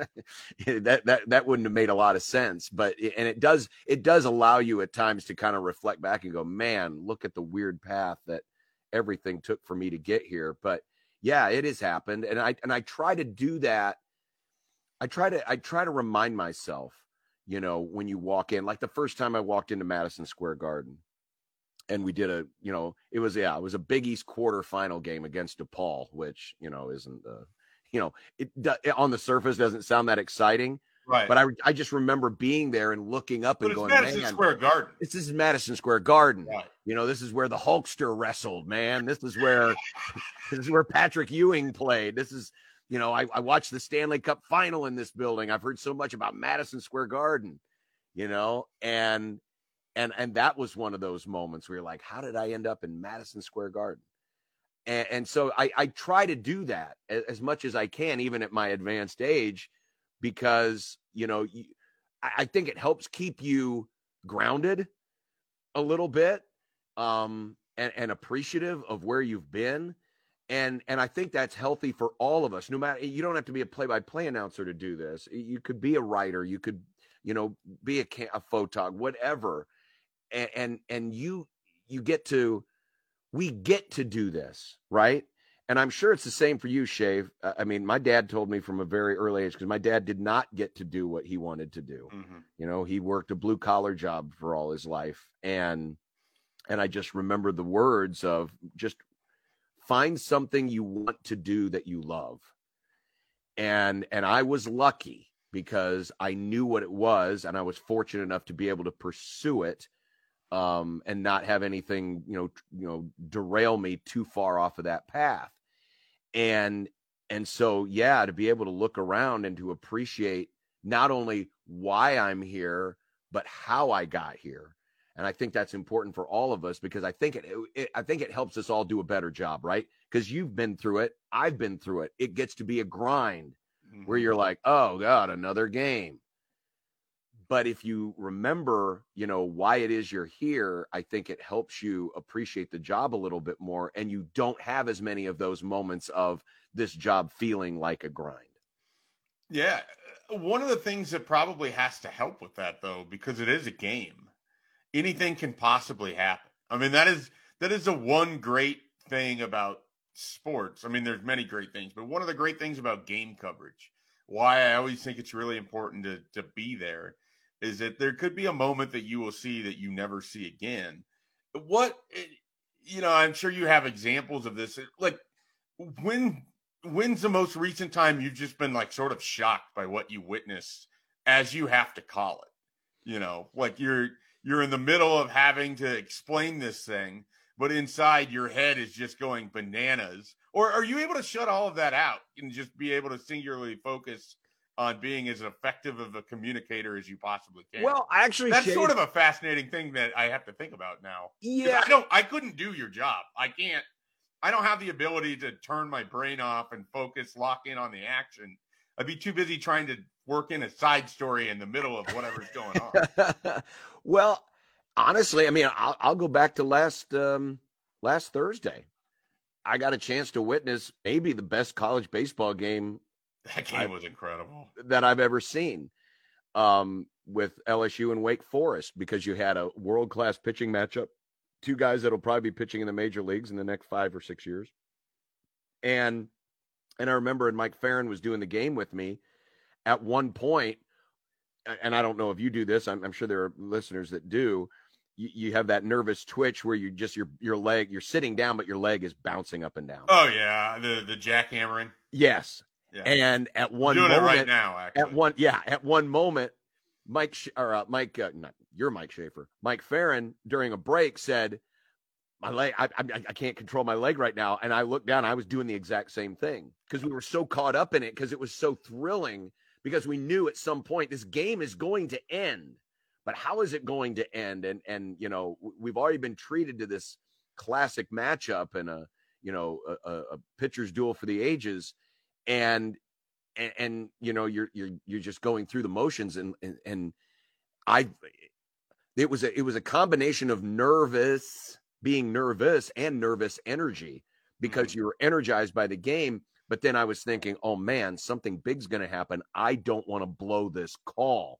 That that that wouldn't have made a lot of sense but and it does it does allow you at times to kind of reflect back and go man look at the weird path that everything took for me to get here. But yeah it has happened and I and I try to do that I try to I try to remind myself, you know, when you walk in, like the first time I walked into Madison Square Garden, and we did a, you know, it was yeah, it was a Big East quarterfinal game against DePaul, which you know isn't, uh, you know, it, it on the surface doesn't sound that exciting, Right. But I, I just remember being there and looking up but and going, man. This is Madison man, Square Garden. This is Madison Square Garden. Right. You know, this is where the Hulkster wrestled, man. This is where this is where Patrick Ewing played. This is you know, I, I watched the Stanley Cup final in this building. I've heard so much about Madison Square Garden, you know, and and and that was one of those moments where you're like, how did I end up in Madison Square Garden? And, and so I, I try to do that as, as, much as I can, even at my advanced age, because you know, you, I, I think it helps keep you grounded a little bit um, and, and appreciative of where you've been and and I think that's healthy for all of us. No matter you don't have to be a play-by-play announcer to do this. You could be a writer. You could you know be a, a photog, whatever, and, and and you you get to we get to do this right. And I'm sure it's the same for you, Shave. I mean, my dad told me from a very early age because my dad did not get to do what he wanted to do. Mm-hmm. You know, he worked a blue collar job for all his life, and and I just remember the words of just find something you want to do that you love and and i was lucky because i knew what it was and i was fortunate enough to be able to pursue it um, and not have anything you know you know derail me too far off of that path and and so yeah to be able to look around and to appreciate not only why i'm here but how i got here and I think that's important for all of us because I think it, it I think it helps us all do a better job, right? Because you've been through it, I've been through it. It gets to be a grind mm-hmm. where you're like, "Oh god, another game." But if you remember, you know, why it is you're here, I think it helps you appreciate the job a little bit more and you don't have as many of those moments of this job feeling like a grind. Yeah. Uh, one of the things that probably has to help with that though because it is a game anything can possibly happen. I mean, that is that is the one great thing about sports. I mean, there's many great things, but one of the great things about game coverage, why I always think it's really important to to be there, is that there could be a moment that you will see that you never see again. What eh, you know, I'm sure you have examples of this. Like when when's the most recent time you've just been like sort of shocked by what you witnessed as you have to call it? You know, like you're you're in the middle of having to explain this thing, but inside your head is just going bananas? Or are you able to shut all of that out and just be able to singularly focus on being as effective of a communicator as you possibly can? Well, I actually, that's sort of a fascinating thing that I have to think about now. Yeah, I don't. I couldn't do your job. I can't. I don't have the ability to turn my brain off and focus, lock in on the action. I'd be too busy trying to work in a side story in the middle of whatever's going on. well, honestly, I mean, I'll, I'll go back to last um, last Thursday. I got a chance to witness maybe the best college baseball game That game was incredible. that I've ever seen um, with LSU and Wake Forest because you had a world class pitching matchup, two guys that'll probably be pitching in the major leagues in the next five or six years. And and I remember and Mike Farron was doing the game with me at one point, and I don't know if you do this. I'm, I'm sure there are listeners that do. You, you, have that nervous twitch where you just your your leg you're sitting down, but your leg is bouncing up and down. Oh yeah, the the jackhammering. Yes. Yeah. And at one moment, right now, actually. at one yeah, at one moment, Mike or uh, Mike, uh, not you're Mike Schaefer, Mike Farron during a break said, "My leg, I, I, I can't control my leg right now." And I looked down, I was doing the exact same thing because we were so caught up in it because it was so thrilling because we knew at some point this game is going to end but how is it going to end and and you know we've already been treated to this classic matchup and a you know a, a pitcher's duel for the ages and, and and, you know you're you're you're just going through the motions and and, and i it was a it was a combination of nervous being nervous and nervous energy because mm-hmm. you were energized by the game but then I was thinking, oh man, something big's going to happen. I don't want to blow this call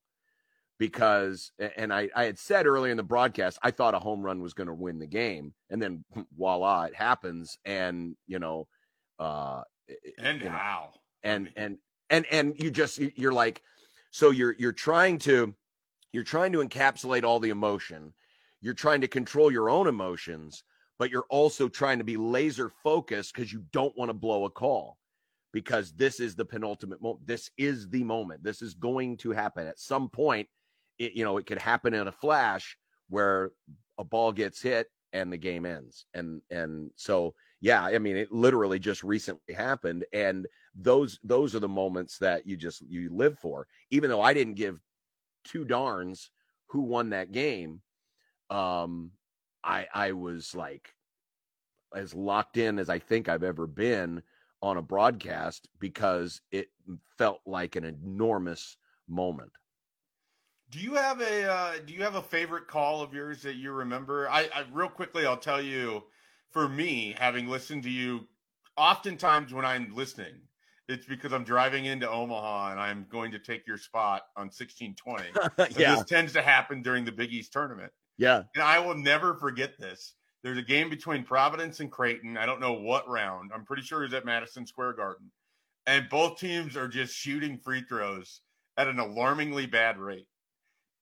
because, and I, I had said earlier in the broadcast, I thought a home run was going to win the game. And then voila, it happens. And, you know, uh, Eh, and you know, how? And, and, and, and you just, you're like, so you're, you're trying to, you're trying to encapsulate all the emotion. You're trying to control your own emotions, but you're also trying to be laser focused because you don't want to blow a call because this is the penultimate moment. This is the moment. This is going to happen at some point. It, you know, it could happen in a flash where a ball gets hit and the game ends. And and so yeah, I mean, it literally just recently happened, and those those are the moments that you just you live for. Even though I didn't give two darns who won that game, um, I I was like as locked in as I think I've ever been on a broadcast because it felt like an enormous moment. Do you have a uh, do you have a favorite call of yours that you remember? I, I real quickly I'll tell you for me having listened to you oftentimes when I'm listening it's because I'm driving into Omaha and I'm going to take your spot on 1620. yeah. This tends to happen during the Big East tournament. Yeah. And I will never forget this. There's a game between Providence and Creighton. I don't know what round. I'm pretty sure it's at Madison Square Garden. And both teams are just shooting free throws at an alarmingly bad rate.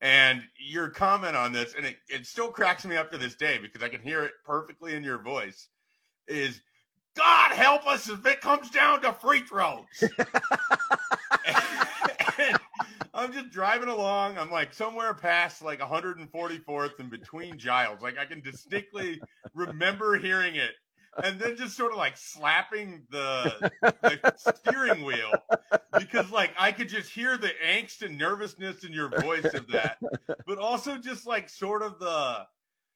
And your comment on this, and it, it still cracks me up to this day because I can hear it perfectly in your voice, is God help us if it comes down to free throws. I'm just driving along. I'm like somewhere past like 144th and between Giles. Like I can distinctly remember hearing it. And then just sort of like slapping the, the steering wheel because like I could just hear the angst and nervousness in your voice of that, but also just like sort of the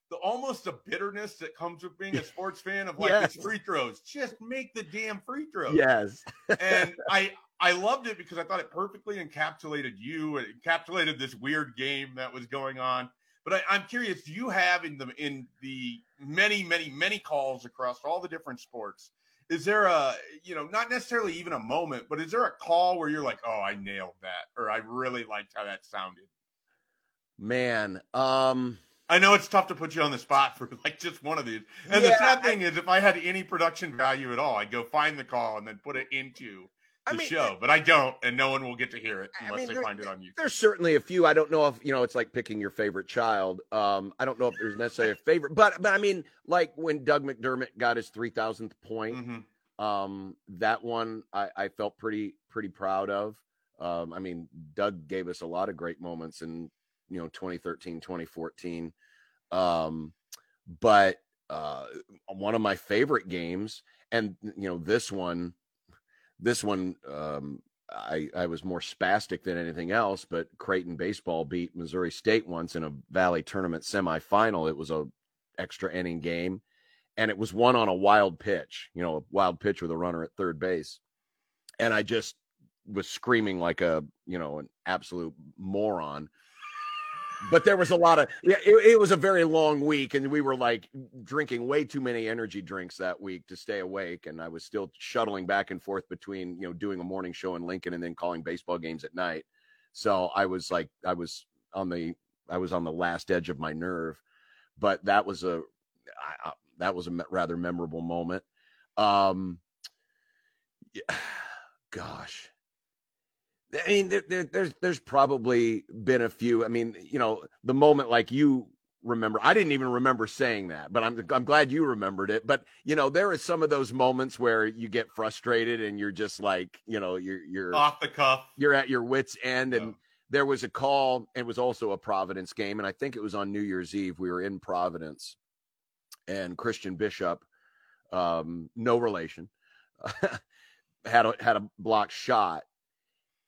the almost a bitterness that comes with being a sports fan of like yes. free throws. Just make the damn free throws. Yes. and I I loved it because I thought it perfectly encapsulated you. It encapsulated this weird game that was going on. But I, am curious, do you have in the in the many, many, many calls across all the different sports? Is there a you know not necessarily even a moment, but is there a call where you're like, oh, I nailed that, or I really liked how that sounded? Man, um, I know it's tough to put you on the spot for like just one of these. And yeah, the sad thing I, is, if I had any production value at all, I'd go find the call and then put it into the I mean, show, but I don't, and no one will get to hear it unless I mean, they there, find it on YouTube. There's certainly a few. I don't know if you know. It's like picking your favorite child. Um, I don't know if there's necessarily a favorite, but but I mean, like when Doug McDermott got his three thousandth point, mm-hmm. um, that one I, I felt pretty pretty proud of. Um, I mean, Doug gave us a lot of great moments in you know 2013, 2014. Um, but uh, one of my favorite games, and you know this one this one, um, I, I was more spastic than anything else, but Creighton baseball beat Missouri State once in a Valley tournament semifinal. It was a extra inning game, and it was one on a wild pitch, you know, a wild pitch with a runner at third base. And I just was screaming like a, you know, an absolute moron but there was a lot of yeah. It, it, was a very long week, and we were like drinking way too many energy drinks that week to stay awake. And I was still shuttling back and forth between you know doing a morning show in Lincoln and then calling baseball games at night. So I was like, I was on the I was on the last edge of my nerve. But that was a I, that was a rather memorable moment. Um, yeah, gosh, I mean, there, there, there's there's probably been a few. I mean, you know, the moment like you remember. I didn't even remember saying that, but I'm I'm glad you remembered it. But you know, there are some of those moments where you get frustrated and you're just like, you know, you're you're off the cuff. You're at your wits end, and there was a call. It was also a Providence game, and I think it was on New Year's Eve. We were in Providence, and Christian Bishop, um, no relation, had a had a blocked shot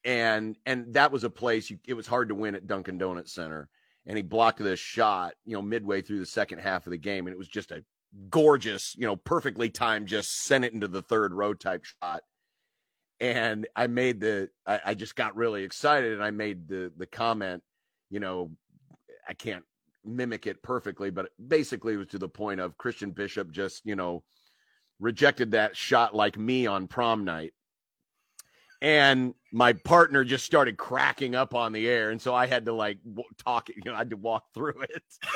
and and that was a place you, it was hard to win at Dunkin' Donuts Center. And he blocked this shot, you know, midway through the second half of the game, and it was just a gorgeous, you know, perfectly timed, just sent it into the third row type shot. And I made the, I, I just got really excited, and I made the the comment, you know, I can't mimic it perfectly, but basically it was to the point of Christian Bishop just, you know, rejected that shot like me on prom night and my partner just started cracking up on the air. And so i had to like talk you know i had to walk through it.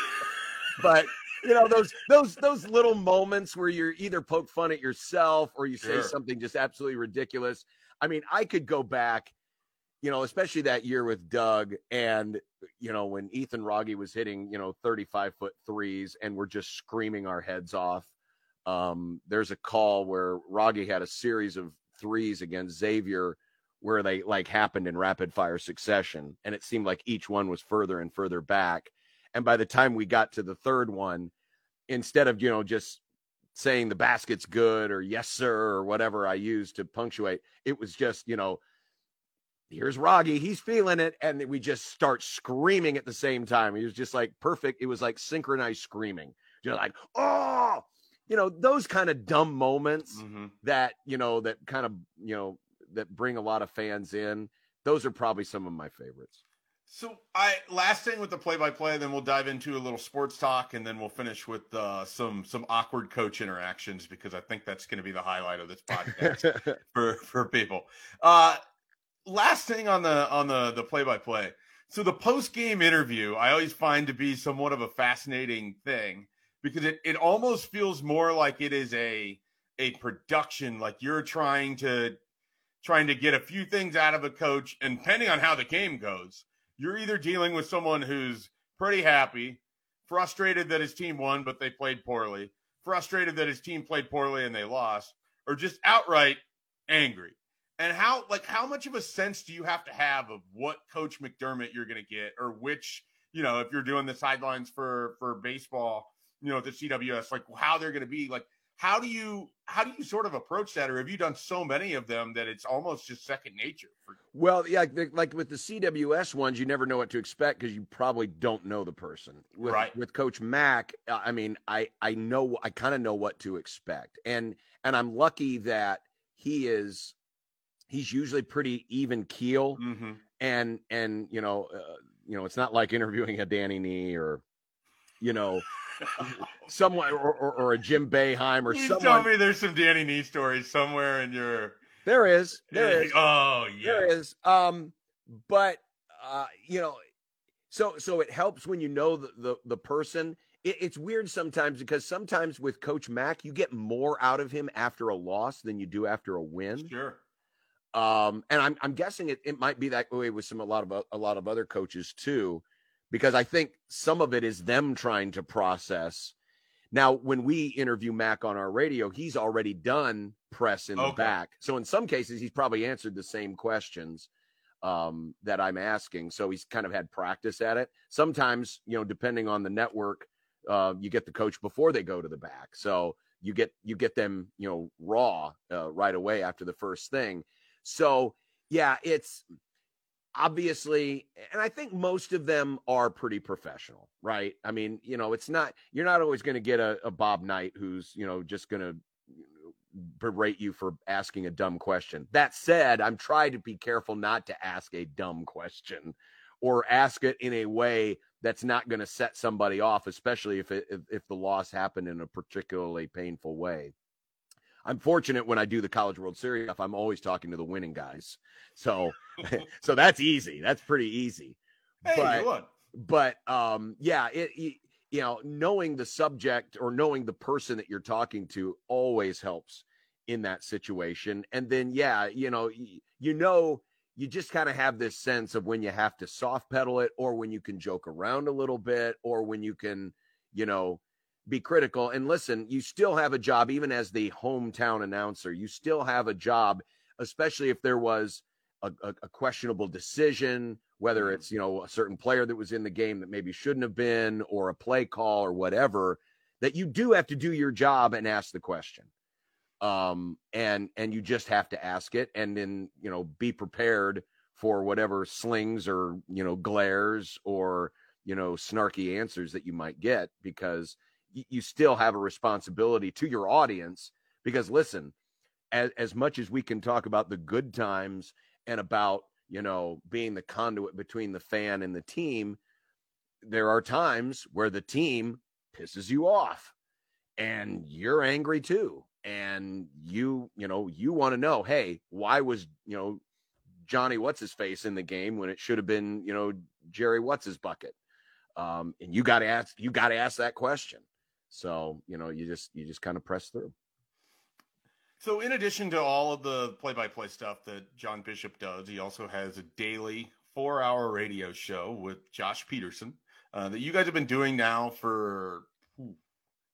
But you know those those those little moments where you're either poke fun at yourself or you say sure. something just absolutely ridiculous. I mean i could go back you know especially that year with doug and you know when ethan wragge was hitting you know 35 foot threes and we're just screaming our heads off. Um, there's a call where Wragge had a series of threes against Xavier where they like happened in rapid fire succession and it seemed like each one was further and further back. And by the time we got to the third one instead of you know just saying the basket's good or yes sir or whatever i used to punctuate it was just you know here's Wragge he's feeling it and we just start screaming at the same time. It was just like perfect. It was like synchronized screaming. Just like oh you know those kind of dumb moments mm-hmm. that you know that kind of you know that bring a lot of fans in those are probably some of my favorites. So i last thing with the play-by-play then we'll dive into a little sports talk and then we'll finish with uh, some some awkward coach interactions because i think that's going to be the highlight of this podcast for for people. Uh last thing on the on the the play-by-play. So the post-game interview i always find to be somewhat of a fascinating thing because it, it almost feels more like it is a a production like you're trying to trying to get a few things out of a coach and depending on how the game goes you're either dealing with someone who's pretty happy frustrated that his team won but they played poorly frustrated that his team played poorly and they lost or just outright angry and how like how much of a sense do you have to have of what coach mcdermott you're going to get or which you know if you're doing the sidelines for for baseball you know, the CWS, like how they're going to be. Like, how do you how do you sort of approach that, or have you done so many of them that it's almost just second nature? For- well, yeah, like with the CWS ones, you never know what to expect because you probably don't know the person. With, right. With Coach Mack, uh, I mean, I I know I kind of know what to expect, and and I'm lucky that he is he's usually pretty even keel, mm-hmm. and and you know uh, you know it's not like interviewing a Danny Nee or you know someone or, or, or, a Jim Boeheim or you someone. Tell me there's some Danny Nee stories somewhere in your. There is. There is. Oh yeah. There is. Um, but uh, you know, so so it helps when you know the the, the person. It, it's weird sometimes because sometimes with Coach Mack, you get more out of him after a loss than you do after a win. Sure. Um, and I'm I'm guessing it, it might be that way with some a lot of a lot of other coaches too because I think some of it is them trying to process. Now, when we interview Mac on our radio, he's already done press in okay. the back. So in some cases, he's probably answered the same questions um, that I'm asking. So he's kind of had practice at it. Sometimes, you know, depending on the network, uh, you get the coach before they go to the back. So you get you get them, you know, raw uh, right away after the first thing. So yeah, it's obviously and i think most of them are pretty professional right i mean you know it's not you're not always going to get a, a, bob knight who's you know just going to berate you for asking a dumb question that said i'm trying to be careful not to ask a dumb question or ask it in a way that's not going to set somebody off, especially if it if, if the loss happened in a particularly painful way. I'm fortunate when I do the College World Series stuff, I'm always talking to the winning guys. So so that's easy. That's pretty easy. Hey, but, won. but um yeah, it, it you know, knowing the subject or knowing the person that you're talking to always helps in that situation. And then yeah, you know, you know you just kind of have this sense of when you have to soft pedal it or when you can joke around a little bit or when you can, you know, be critical. And listen, you still have a job, even as the hometown announcer, you still have a job, especially if there was a, a, a questionable decision, whether Mhm. it's, you know, a certain player that was in the game that maybe shouldn't have been or a play call or whatever, that you do have to do your job and ask the question um and and you just have to ask it and then you know be prepared for whatever slings or you know glares or you know snarky answers that you might get because you still have a responsibility to your audience because listen as, as much as we can talk about the good times and about you know being the conduit between the fan and the team there are times where the team pisses you off and you're angry too. And you you know you want to know hey why was you know johnny what's his face in the game when it should have been you know jerry what's his bucket um and you got to ask you got to ask that question so you know you just you just kind of press through So, in addition to all of the play-by-play stuff that John Bishop does, he also has a daily four-hour radio show with Josh Peterson uh, that you guys have been doing now for ooh,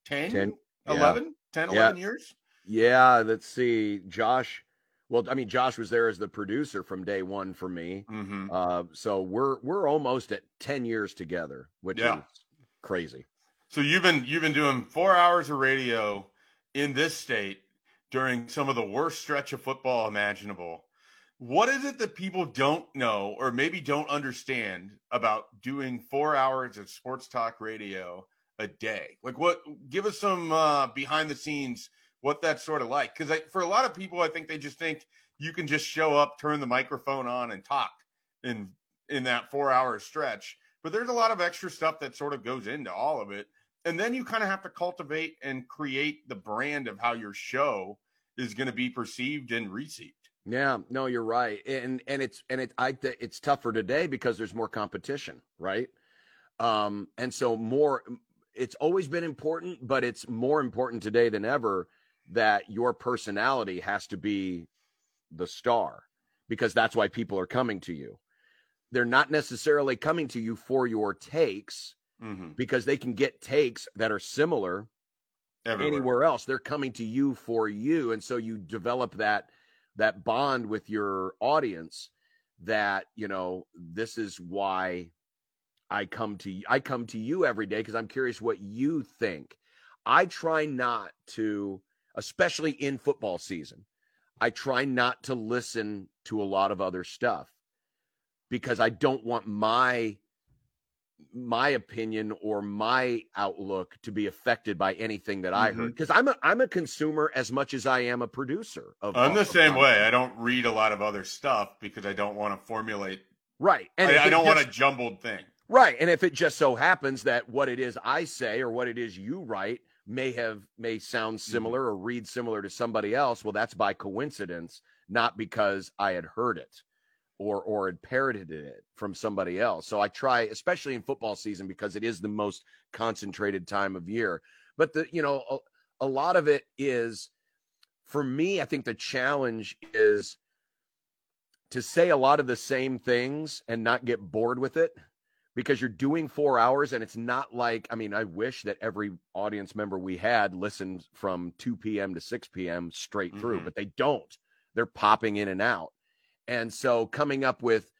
10, Ten, yeah. 11, 10, Yeah. 11 years. yeah let's see josh well i mean josh was there as the producer from day one for me Mm-hmm. uh so we're we're almost at 10 years together which Yeah. is crazy So you've been you've been doing four hours of radio in this state during some of the worst stretch of football imaginable. What is it that people don't know or maybe don't understand about doing four hours of sports talk radio a day? Like what give us some uh, behind the scenes what that's sort of like because for a lot of people I think they just think you can just show up, turn the microphone on and talk in in that 4 hour stretch. But there's a lot of extra stuff that sort of goes into all of it and then you kind of have to cultivate and create the brand of how your show is going to be perceived and received. Yeah, no, you're right, and and it's and it I it's tougher today because there's more competition, right? Um, and so more, it's always been important, but it's more important today than ever that your personality has to be the star because that's why people are coming to you. They're not necessarily coming to you for your takes Mm-hmm. because they can get takes that are similar anywhere else. They're coming to you for you. And so you develop that that bond with your audience that you know this is why i come to you i come to you every day because i'm curious what you think. I try not to especially in football season i try not to listen to a lot of other stuff because i don't want my my opinion or my outlook to be affected by anything that I heard because I'm a I'm a consumer as much as I am a producer of I'm the of same way. I don't read a lot of other stuff because I don't want to formulate. right and I, I don't want a just- jumbled thing. right and if it just so happens that what it is I say or what it is you write may have may sound Mm-hmm. similar or read similar to somebody else well that's by coincidence not because I had heard it or or had parroted it from somebody else. So I try, especially in football season, because it is the most concentrated time of year. But the you know a, a lot of it is for me. I think the challenge is to say a lot of the same things and not get bored with it because you're doing four hours and it's not like i mean i wish that every audience member we had listened from 2 p.m to 6 p.m straight through Mhm. but they don't they're popping in and out and so coming up with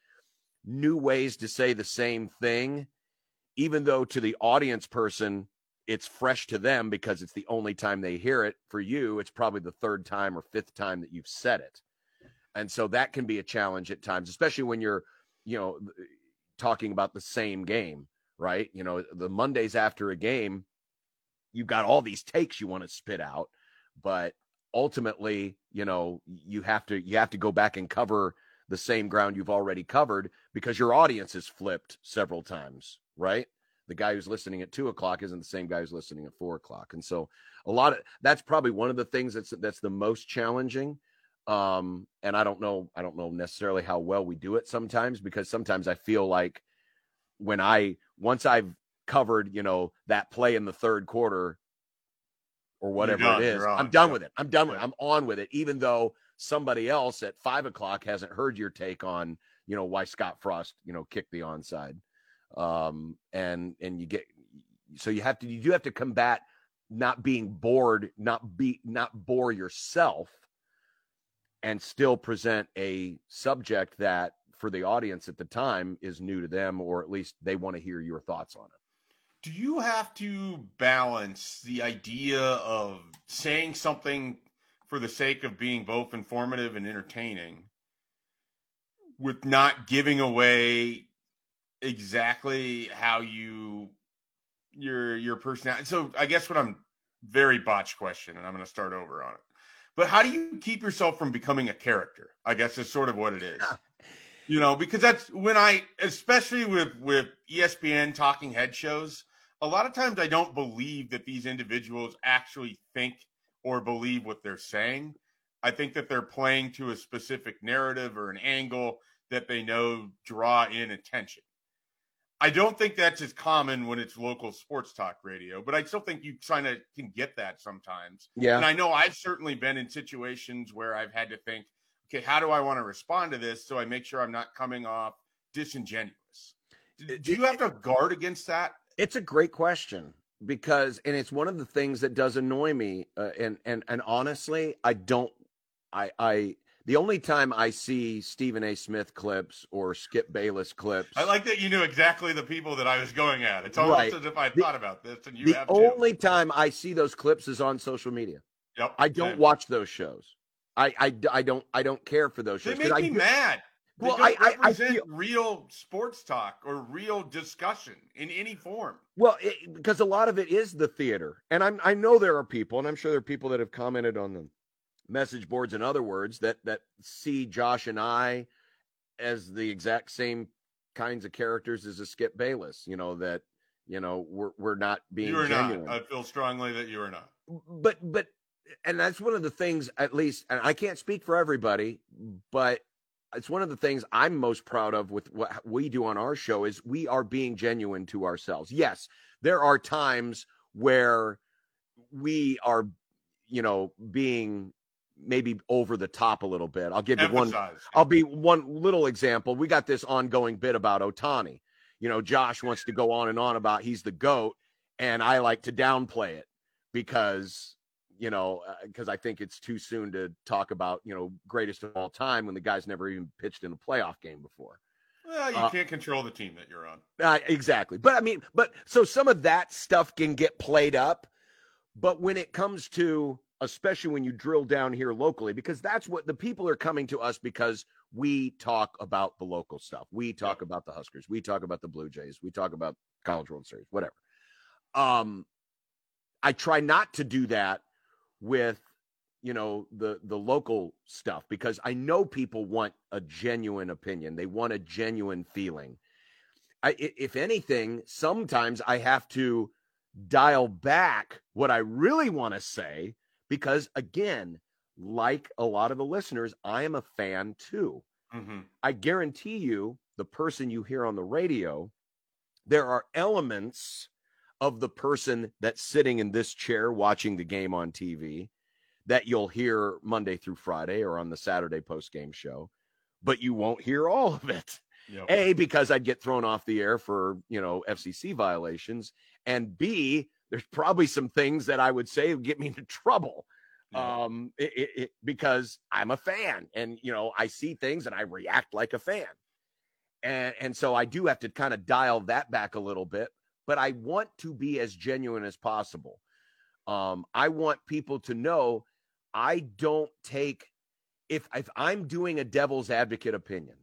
new ways to say the same thing, even though to the audience person, it's fresh to them because it's the only time they hear it. For you, it's probably the third time or fifth time that you've said it. And so that can be a challenge at times, especially when you're, you know, talking about the same game, right? You know, the Mondays after a game, you've got all these takes you want to spit out, but ultimately, you know, you have to you have to go back and cover the same ground you've already covered because your audience is flipped several times, right? The guy who's listening at two o'clock isn't the same guy who's listening at four o'clock. And so a lot of that's probably one of the things that's that's the most challenging. Um, and I don't know, I don't know necessarily how well we do it sometimes because sometimes I feel like when I once I've covered, you know, that play in the third quarter or whatever done, it is. I'm done Yeah. with it. I'm done with it. I'm on with it, even though somebody else at five o'clock hasn't heard your take on, you know, why Scott Frost, you know, kicked the onside. Um, and and you get so you have to you do have to combat not being bored, not be not bore yourself, and still present a subject that for the audience at the time is new to them, or at least they want to hear your thoughts on it. Do you have to balance the idea of saying something for the sake of being both informative and entertaining with not giving away exactly how you your your personality? So I guess what I'm very botched question, and I'm going to start over on it. But how do you keep yourself from becoming a character? I guess is sort of what it is. You know, because that's when I, especially with with ESPN talking head shows, a lot of times I don't believe that these individuals actually think or believe what they're saying. I think that they're playing to a specific narrative or an angle that they know draw in attention. I don't think that's as common when it's local sports talk radio, but I still think you kind of can get that sometimes. Yeah. And I know I've certainly been in situations where I've had to think, okay, how do I want to respond to this so I make sure I'm not coming off disingenuous? Do do you have to guard against that? It's a great question because, and it's one of the things that does annoy me. Uh, and and and honestly, I don't. I I the only time I see Stephen A. Smith clips or Skip Bayless clips, I like that you knew exactly the people that I was going at. It's almost Right. as if I thought about this and you the have too. only time I see those clips is on social media. Yep, I don't same. watch those shows. I I, I don't I don't care for those shows. They make I me do- mad. They Well, I- I- I feel- real sports talk or real discussion in any form. Well, it, because a lot of it is the theater, and I'm I know there are people, and I'm sure there are people that have commented on the message boards and other words that that see Josh and I as the exact same kinds of characters as a Skip Bayless. You know that you know we're we're not being you are genuine. not. I feel strongly that you are not. but but and that's one of the things at least and i can't speak for everybody but it's one of the things i'm most proud of with what we do on our show is we are being genuine to ourselves yes there are times where we are you know being maybe over the top a little bit i'll give you one I'll be one little example. We got this ongoing bit about Ohtani. You know, Josh wants to go on and on about he's the GOAT, and I like to downplay it because, you know, because I think it's too soon to talk about, you know, greatest of all time when the guy's never even pitched in a playoff game before. Well, you uh, can't control the team that you're on. Uh, exactly. But I mean, but so some of that stuff can get played up. But when it comes to, especially when you drill down here locally, because that's what the people are coming to us because we talk about the local stuff. We talk about the Huskers. We talk about the Blue Jays. We talk about College World Series, whatever. Um, I try not to do that with you know the the local stuff because I know people want a genuine opinion. They want a genuine feeling. I, if anything, sometimes I have to dial back what I really want to say because, again, like a lot of the listeners, I am a fan too. hmm I guarantee you, the person you hear on the radio, there are elements of the person that's sitting in this chair watching the game on TV that you'll hear Monday through Friday or on the Saturday post game show, but you won't hear all of it. Yep. A, because I'd get thrown off the air for, you know, FCC violations. And B, there's probably some things that I would say would get me into trouble Yeah. um it, it, it- because i'm a fan and you know i see things and i react like a fan and and so i do have to kind of dial that back a little bit but i want to be as genuine as possible. Um i want people to know i don't take if if i'm doing a devil's advocate opinion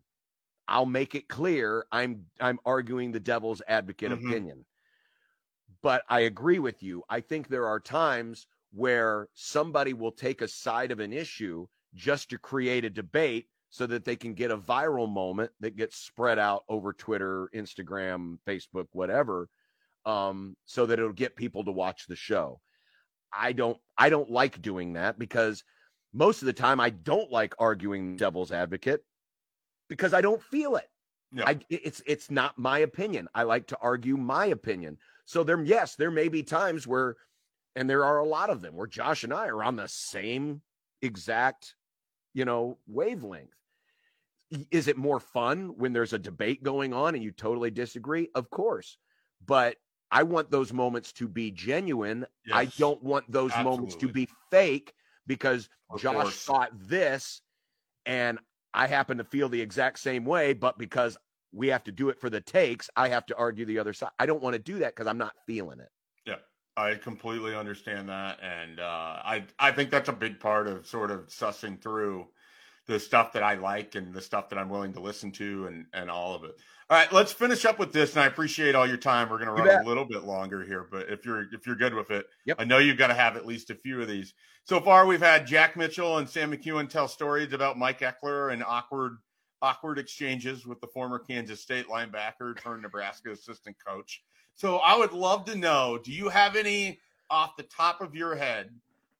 i'll make it clear i'm i'm arguing the devil's advocate Mhm. opinion. But i agree with you. I think there are times where somebody will take a side of an issue just to create a debate so that they can get a viral moment that gets spread out over Twitter, Instagram, Facebook, whatever, um, so that it'll get people to watch the show. I don't I don't like doing that because most of the time I don't like arguing devil's advocate because I don't feel it. I it's it's not my opinion. I like to argue my opinion. So there yes, there may be times where and there are a lot of them where Josh and I are on the same exact, you know, wavelength. Is it more fun when there's a debate going on and you totally disagree? Of course. But I want those moments to be genuine. I don't want those moments to be fake because Of Josh course. thought this and I happen to feel the exact same way, but because we have to do it for the takes, I have to argue the other side. I don't want to do that because I'm not feeling it. Yeah, I completely understand that, and uh, I I think that's a big part of sort of sussing through the stuff that I like and the stuff that I'm willing to listen to, and and all of it. All right, let's finish up with this, and I appreciate all your time. We're going to run a little bit longer here, but if you're if you're good with it, Yep. I know you've got to have at least a few of these. So far, we've had Jack Mitchell and Sam McKewon tell stories about Mike Ekeler and awkward awkward exchanges with the former Kansas State linebacker turned Nebraska assistant coach. So I would love to know, do you have any off the top of your head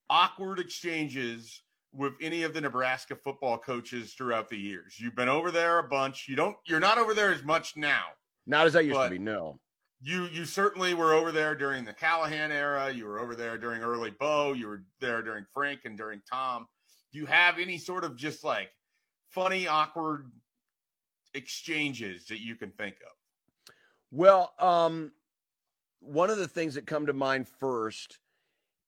awkward exchanges with any of the Nebraska football coaches throughout the years? You've been over there a bunch. You don't you're not over there as much now. Not as I used to be. No. You you certainly were over there during the Callahan era. You were over there during early Bo. You were there during Frank and during Tom. Do you have any sort of just like funny, awkward exchanges that you can think of? Well, um, one of the things that come to mind first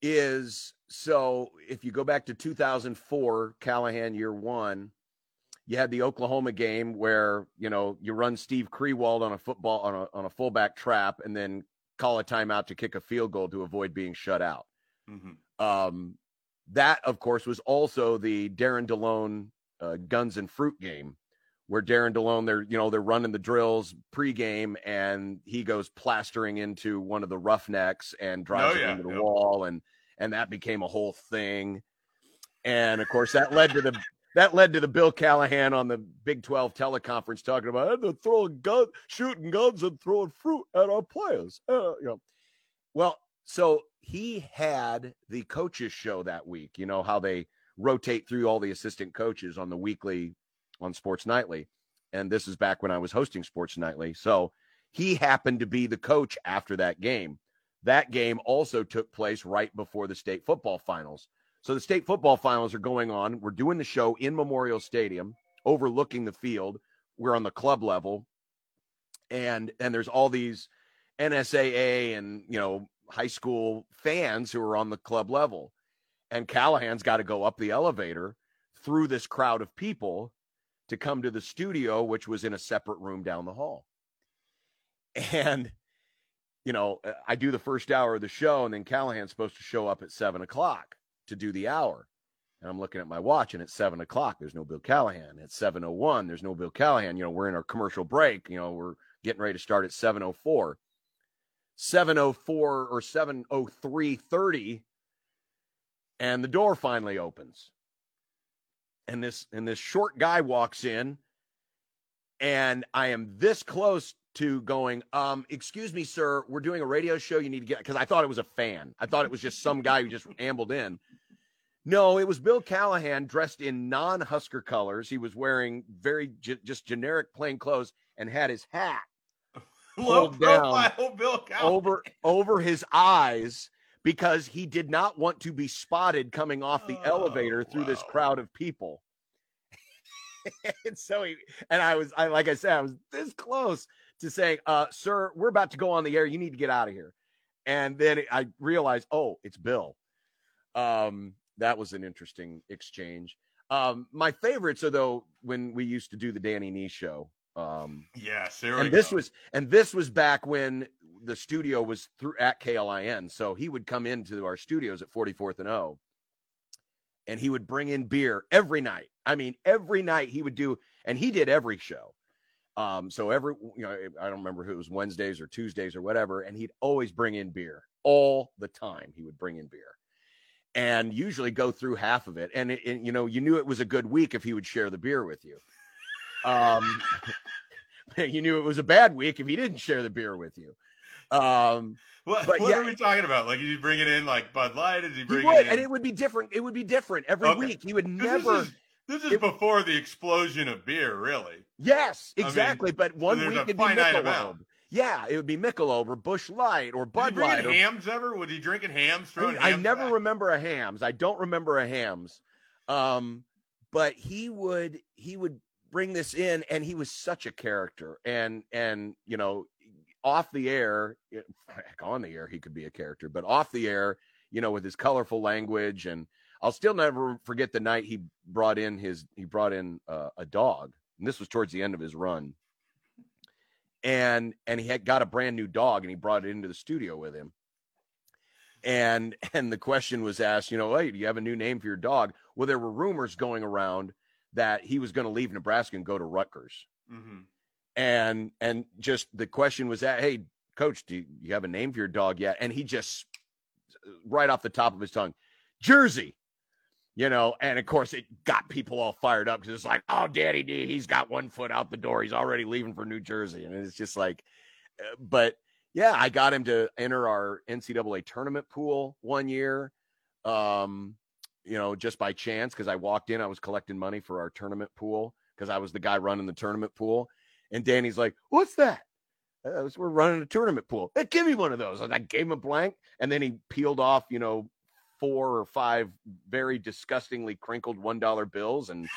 is so if you go back to 2004, Callahan year one, you had the Oklahoma game where you know you run Steve Kriewald on a football on a on a fullback trap and then call a timeout to kick a field goal to avoid being shut out. Mhm. Um, that, of course, was also the Darren DeLone uh, Guns and Fruit game, where Darren DeLone they're you know they're running the drills pregame, and he goes plastering into one of the roughnecks and drives Oh, yeah, into the yep. wall, and and that became a whole thing. And of course, that led to the that led to the Bill Callahan on the Big 12 teleconference talking about "They're throwing guns, shooting guns and throwing fruit at our players. Uh, you know, well, so he had the coaches show that week. You know how they rotate through all the assistant coaches on the weekly on Sports Nightly, and this is back when I was hosting Sports Nightly. So he happened to be the coach after that game. That game also took place right before the state football finals. So the state football finals are going on. We're doing the show in Memorial Stadium, overlooking the field. We're on the club level, and and there's all these NSAA and you know high school fans who are on the club level, and Callahan's got to go up the elevator through this crowd of people to come to the studio, which was in a separate room down the hall. And you know, uh, I do the first hour of the show, and then Callahan's supposed to show up at seven o'clock to do the hour. And I'm looking at my watch, and it's seven o'clock. There's no Bill Callahan. At seven o one, there's no Bill Callahan. You know, we're in our commercial break. You know, we're getting ready to start at seven o four. Seven o four or seven o three thirty, and the door finally opens. And this and this short guy walks in, and I am this close to going, um, excuse me, sir, we're doing a radio show. You need to get because I thought it was a fan. I thought it was just some guy who just ambled in. No, it was Bill Callahan dressed in non-Husker colors. He was wearing very ge- just generic plain clothes and had his hat Low down profile Bill Callahan. over over his eyes because he did not want to be spotted coming off the Oh, elevator through this crowd of people. and so he and I was I like I said I was this close to say, uh, "Sir, we're about to go on the air. You need to get out of here." And then I realized, "Oh, it's Bill." Um, that was an interesting exchange. Um, my favorites are though when we used to do the Danny Nee show. Um, Yes, and this go. was and this was back when the studio was through at KLIN. So he would come into our studios at 44th and O and he would bring in beer every night. I mean, every night he would do, and he did every show. Um, so every you know, I don't remember who it was Wednesdays or Tuesdays or whatever, and he'd always bring in beer all the time. He would bring in beer. and usually go through half of it. And, it, and, you know, you knew it was a good week if he would share the beer with you. Um, you knew it was a bad week if he didn't share the beer with you. Um, what, what yeah, are we talking about? Like, did he bring it in like Bud Light? Did he bring he would, it in? And it would be different. It would be different every okay. week. He would never. Is, this is it, before the explosion of beer, really. Yes, exactly. I mean, but one week it'd be Michelob. Yeah, it would be Michelob or Busch Light or Bud Light. Or, Hamm's ever? Was he drinking Hamm's? Throwing I, I never back? remember a Hamm's. I don't remember a Hamm's. Um, but he would he would bring this in, and he was such a character. And and you know, off the air, on the air, he could be a character, but off the air, you know, with his colorful language and I'll still never forget the night he brought in his he brought in uh, a dog, and this was towards the end of his run. And and he had got a brand new dog, and he brought it into the studio with him. And and the question was asked, you know, hey, do you have a new name for your dog? Well, there were rumors going around that he was going to leave Nebraska and go to Rutgers. Mm-hmm. And and just the question was that, hey, coach, do you have a name for your dog yet? And he just right off the top of his tongue, Jersey you know, and of course it got people all fired up because it's like, oh, Daddy D, he's got one foot out the door. He's already leaving for New Jersey. And it's just like, uh, but yeah, I got him to enter our NCAA tournament pool one year, um, you know, just by chance because I walked in, I was collecting money for our tournament pool because I was the guy running the tournament pool. And Danny's like, what's that? Uh, we're running a tournament pool. Hey, give me one of those. And I gave him a blank, and then he peeled off, you know, four or five very disgustingly crinkled one dollar bills, and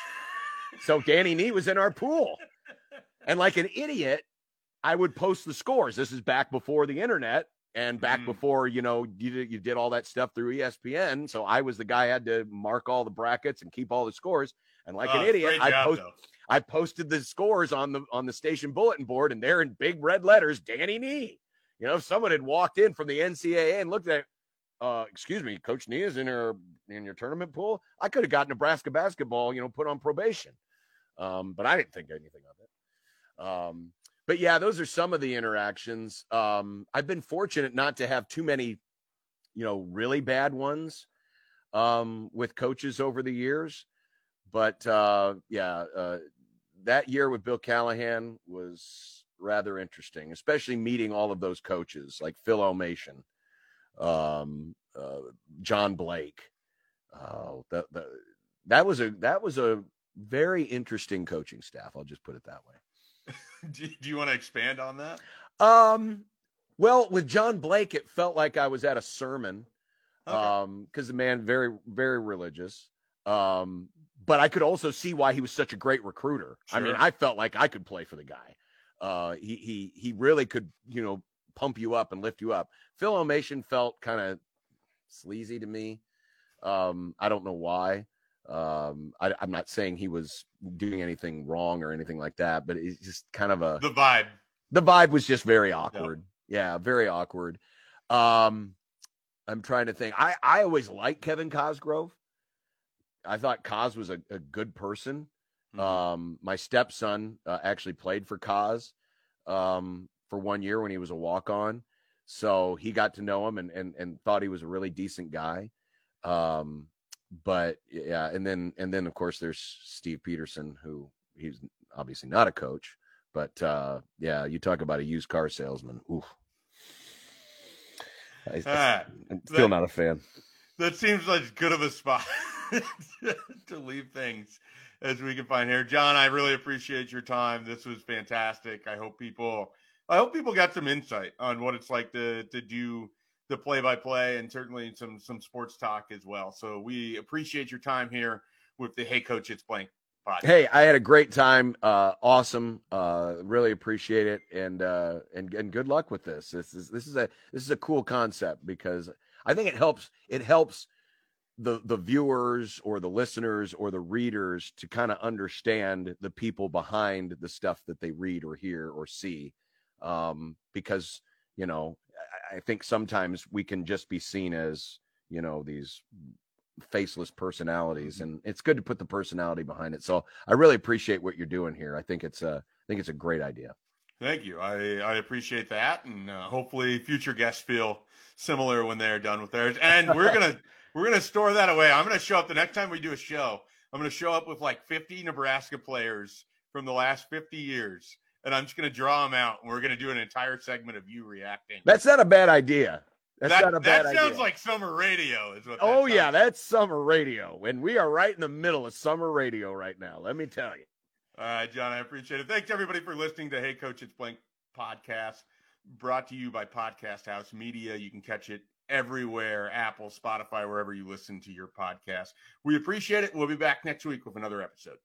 so Danny Nee was in our pool, and like an idiot, I would post the scores. This is back before the internet and back mm. before you know you did, you did all that stuff through ESPN. So I was the guy had to mark all the brackets and keep all the scores. And like oh, an idiot, I post, I posted the scores on the on the station bulletin board, and there in big red letters, Danny Nee. You know, if someone had walked in from the NCAA and looked at uh, excuse me, Coach Nee is in her in your tournament pool. I could have got Nebraska basketball, you know, put on probation. Um, but I didn't think anything of it. Um, but yeah, those are some of the interactions. Um, I've been fortunate not to have too many, you know, really bad ones um, with coaches over the years. But uh, yeah, uh, that year with Bill Callahan was rather interesting, especially meeting all of those coaches like Phil Elmassian um, uh, John Blake. Uh, that, that that was a that was a very interesting coaching staff. I'll just put it that way. do, do you want to expand on that? Um, well, with John Blake, it felt like I was at a sermon. Okay. Um, because the man very very religious. Um, but I could also see why he was such a great recruiter. Sure. I mean, I felt like I could play for the guy. Uh, he he he really could, you know, pump you up and lift you up. Phil Elmassian felt kind of sleazy to me. Um, I don't know why. Um, I, am not saying he was doing anything wrong or anything like that, but it's just kind of a the vibe. The vibe was just very awkward. Yeah, yeah very awkward. Um, I'm trying to think. I I always liked Kevin Cosgrove. I thought Cos was a, a good person. Mm-hmm. Um, my stepson uh, actually played for Cos. Um, for one year when he was a walk on. So he got to know him and, and, and thought he was a really decent guy. Um, but yeah, and then, and then of course there's Steve Pederson, who he's obviously not a coach, but uh, yeah, you talk about a used car salesman. Oof. I, ah, I'm still that, not a fan. That seems like good of a spot to leave things as we can find here. John, I really appreciate your time. This was fantastic. I hope people I hope people got some insight on what it's like to to do the play by play and certainly some some sports talk as well. So we appreciate your time here with the Hey Coach It's Blank podcast. Hey, I had a great time. Uh, awesome. Uh, really appreciate it and uh, and and good luck with this. This is this is a this is a cool concept because I think it helps it helps the the viewers or the listeners or the readers to kind of understand the people behind the stuff that they read or hear or see um, because you know I, think sometimes we can just be seen as you know these faceless personalities mm-hmm. and it's good to put the personality behind it so i really appreciate what you're doing here i think it's a i think it's a great idea thank you i i appreciate that and uh, hopefully future guests feel similar when they're done with theirs and we're gonna We're gonna store that away. I'm gonna show up the next time we do a show. I'm gonna show up with like 50 Nebraska players from the last 50 years, and I'm just gonna draw them out. And we're gonna do an entire segment of you reacting. That's not a bad idea. That's that, not a bad that sounds idea. like summer radio, is what. that oh yeah, that's summer radio, and we are right in the middle of summer radio right now. Let me tell you. All right, John, I appreciate it. Thanks everybody for listening to Hey Coach It's Blank podcast, brought to you by Podcast House Media. You can catch it everywhere Apple, Spotify, wherever you listen to your podcast. We appreciate it. We'll be back next week with another episode.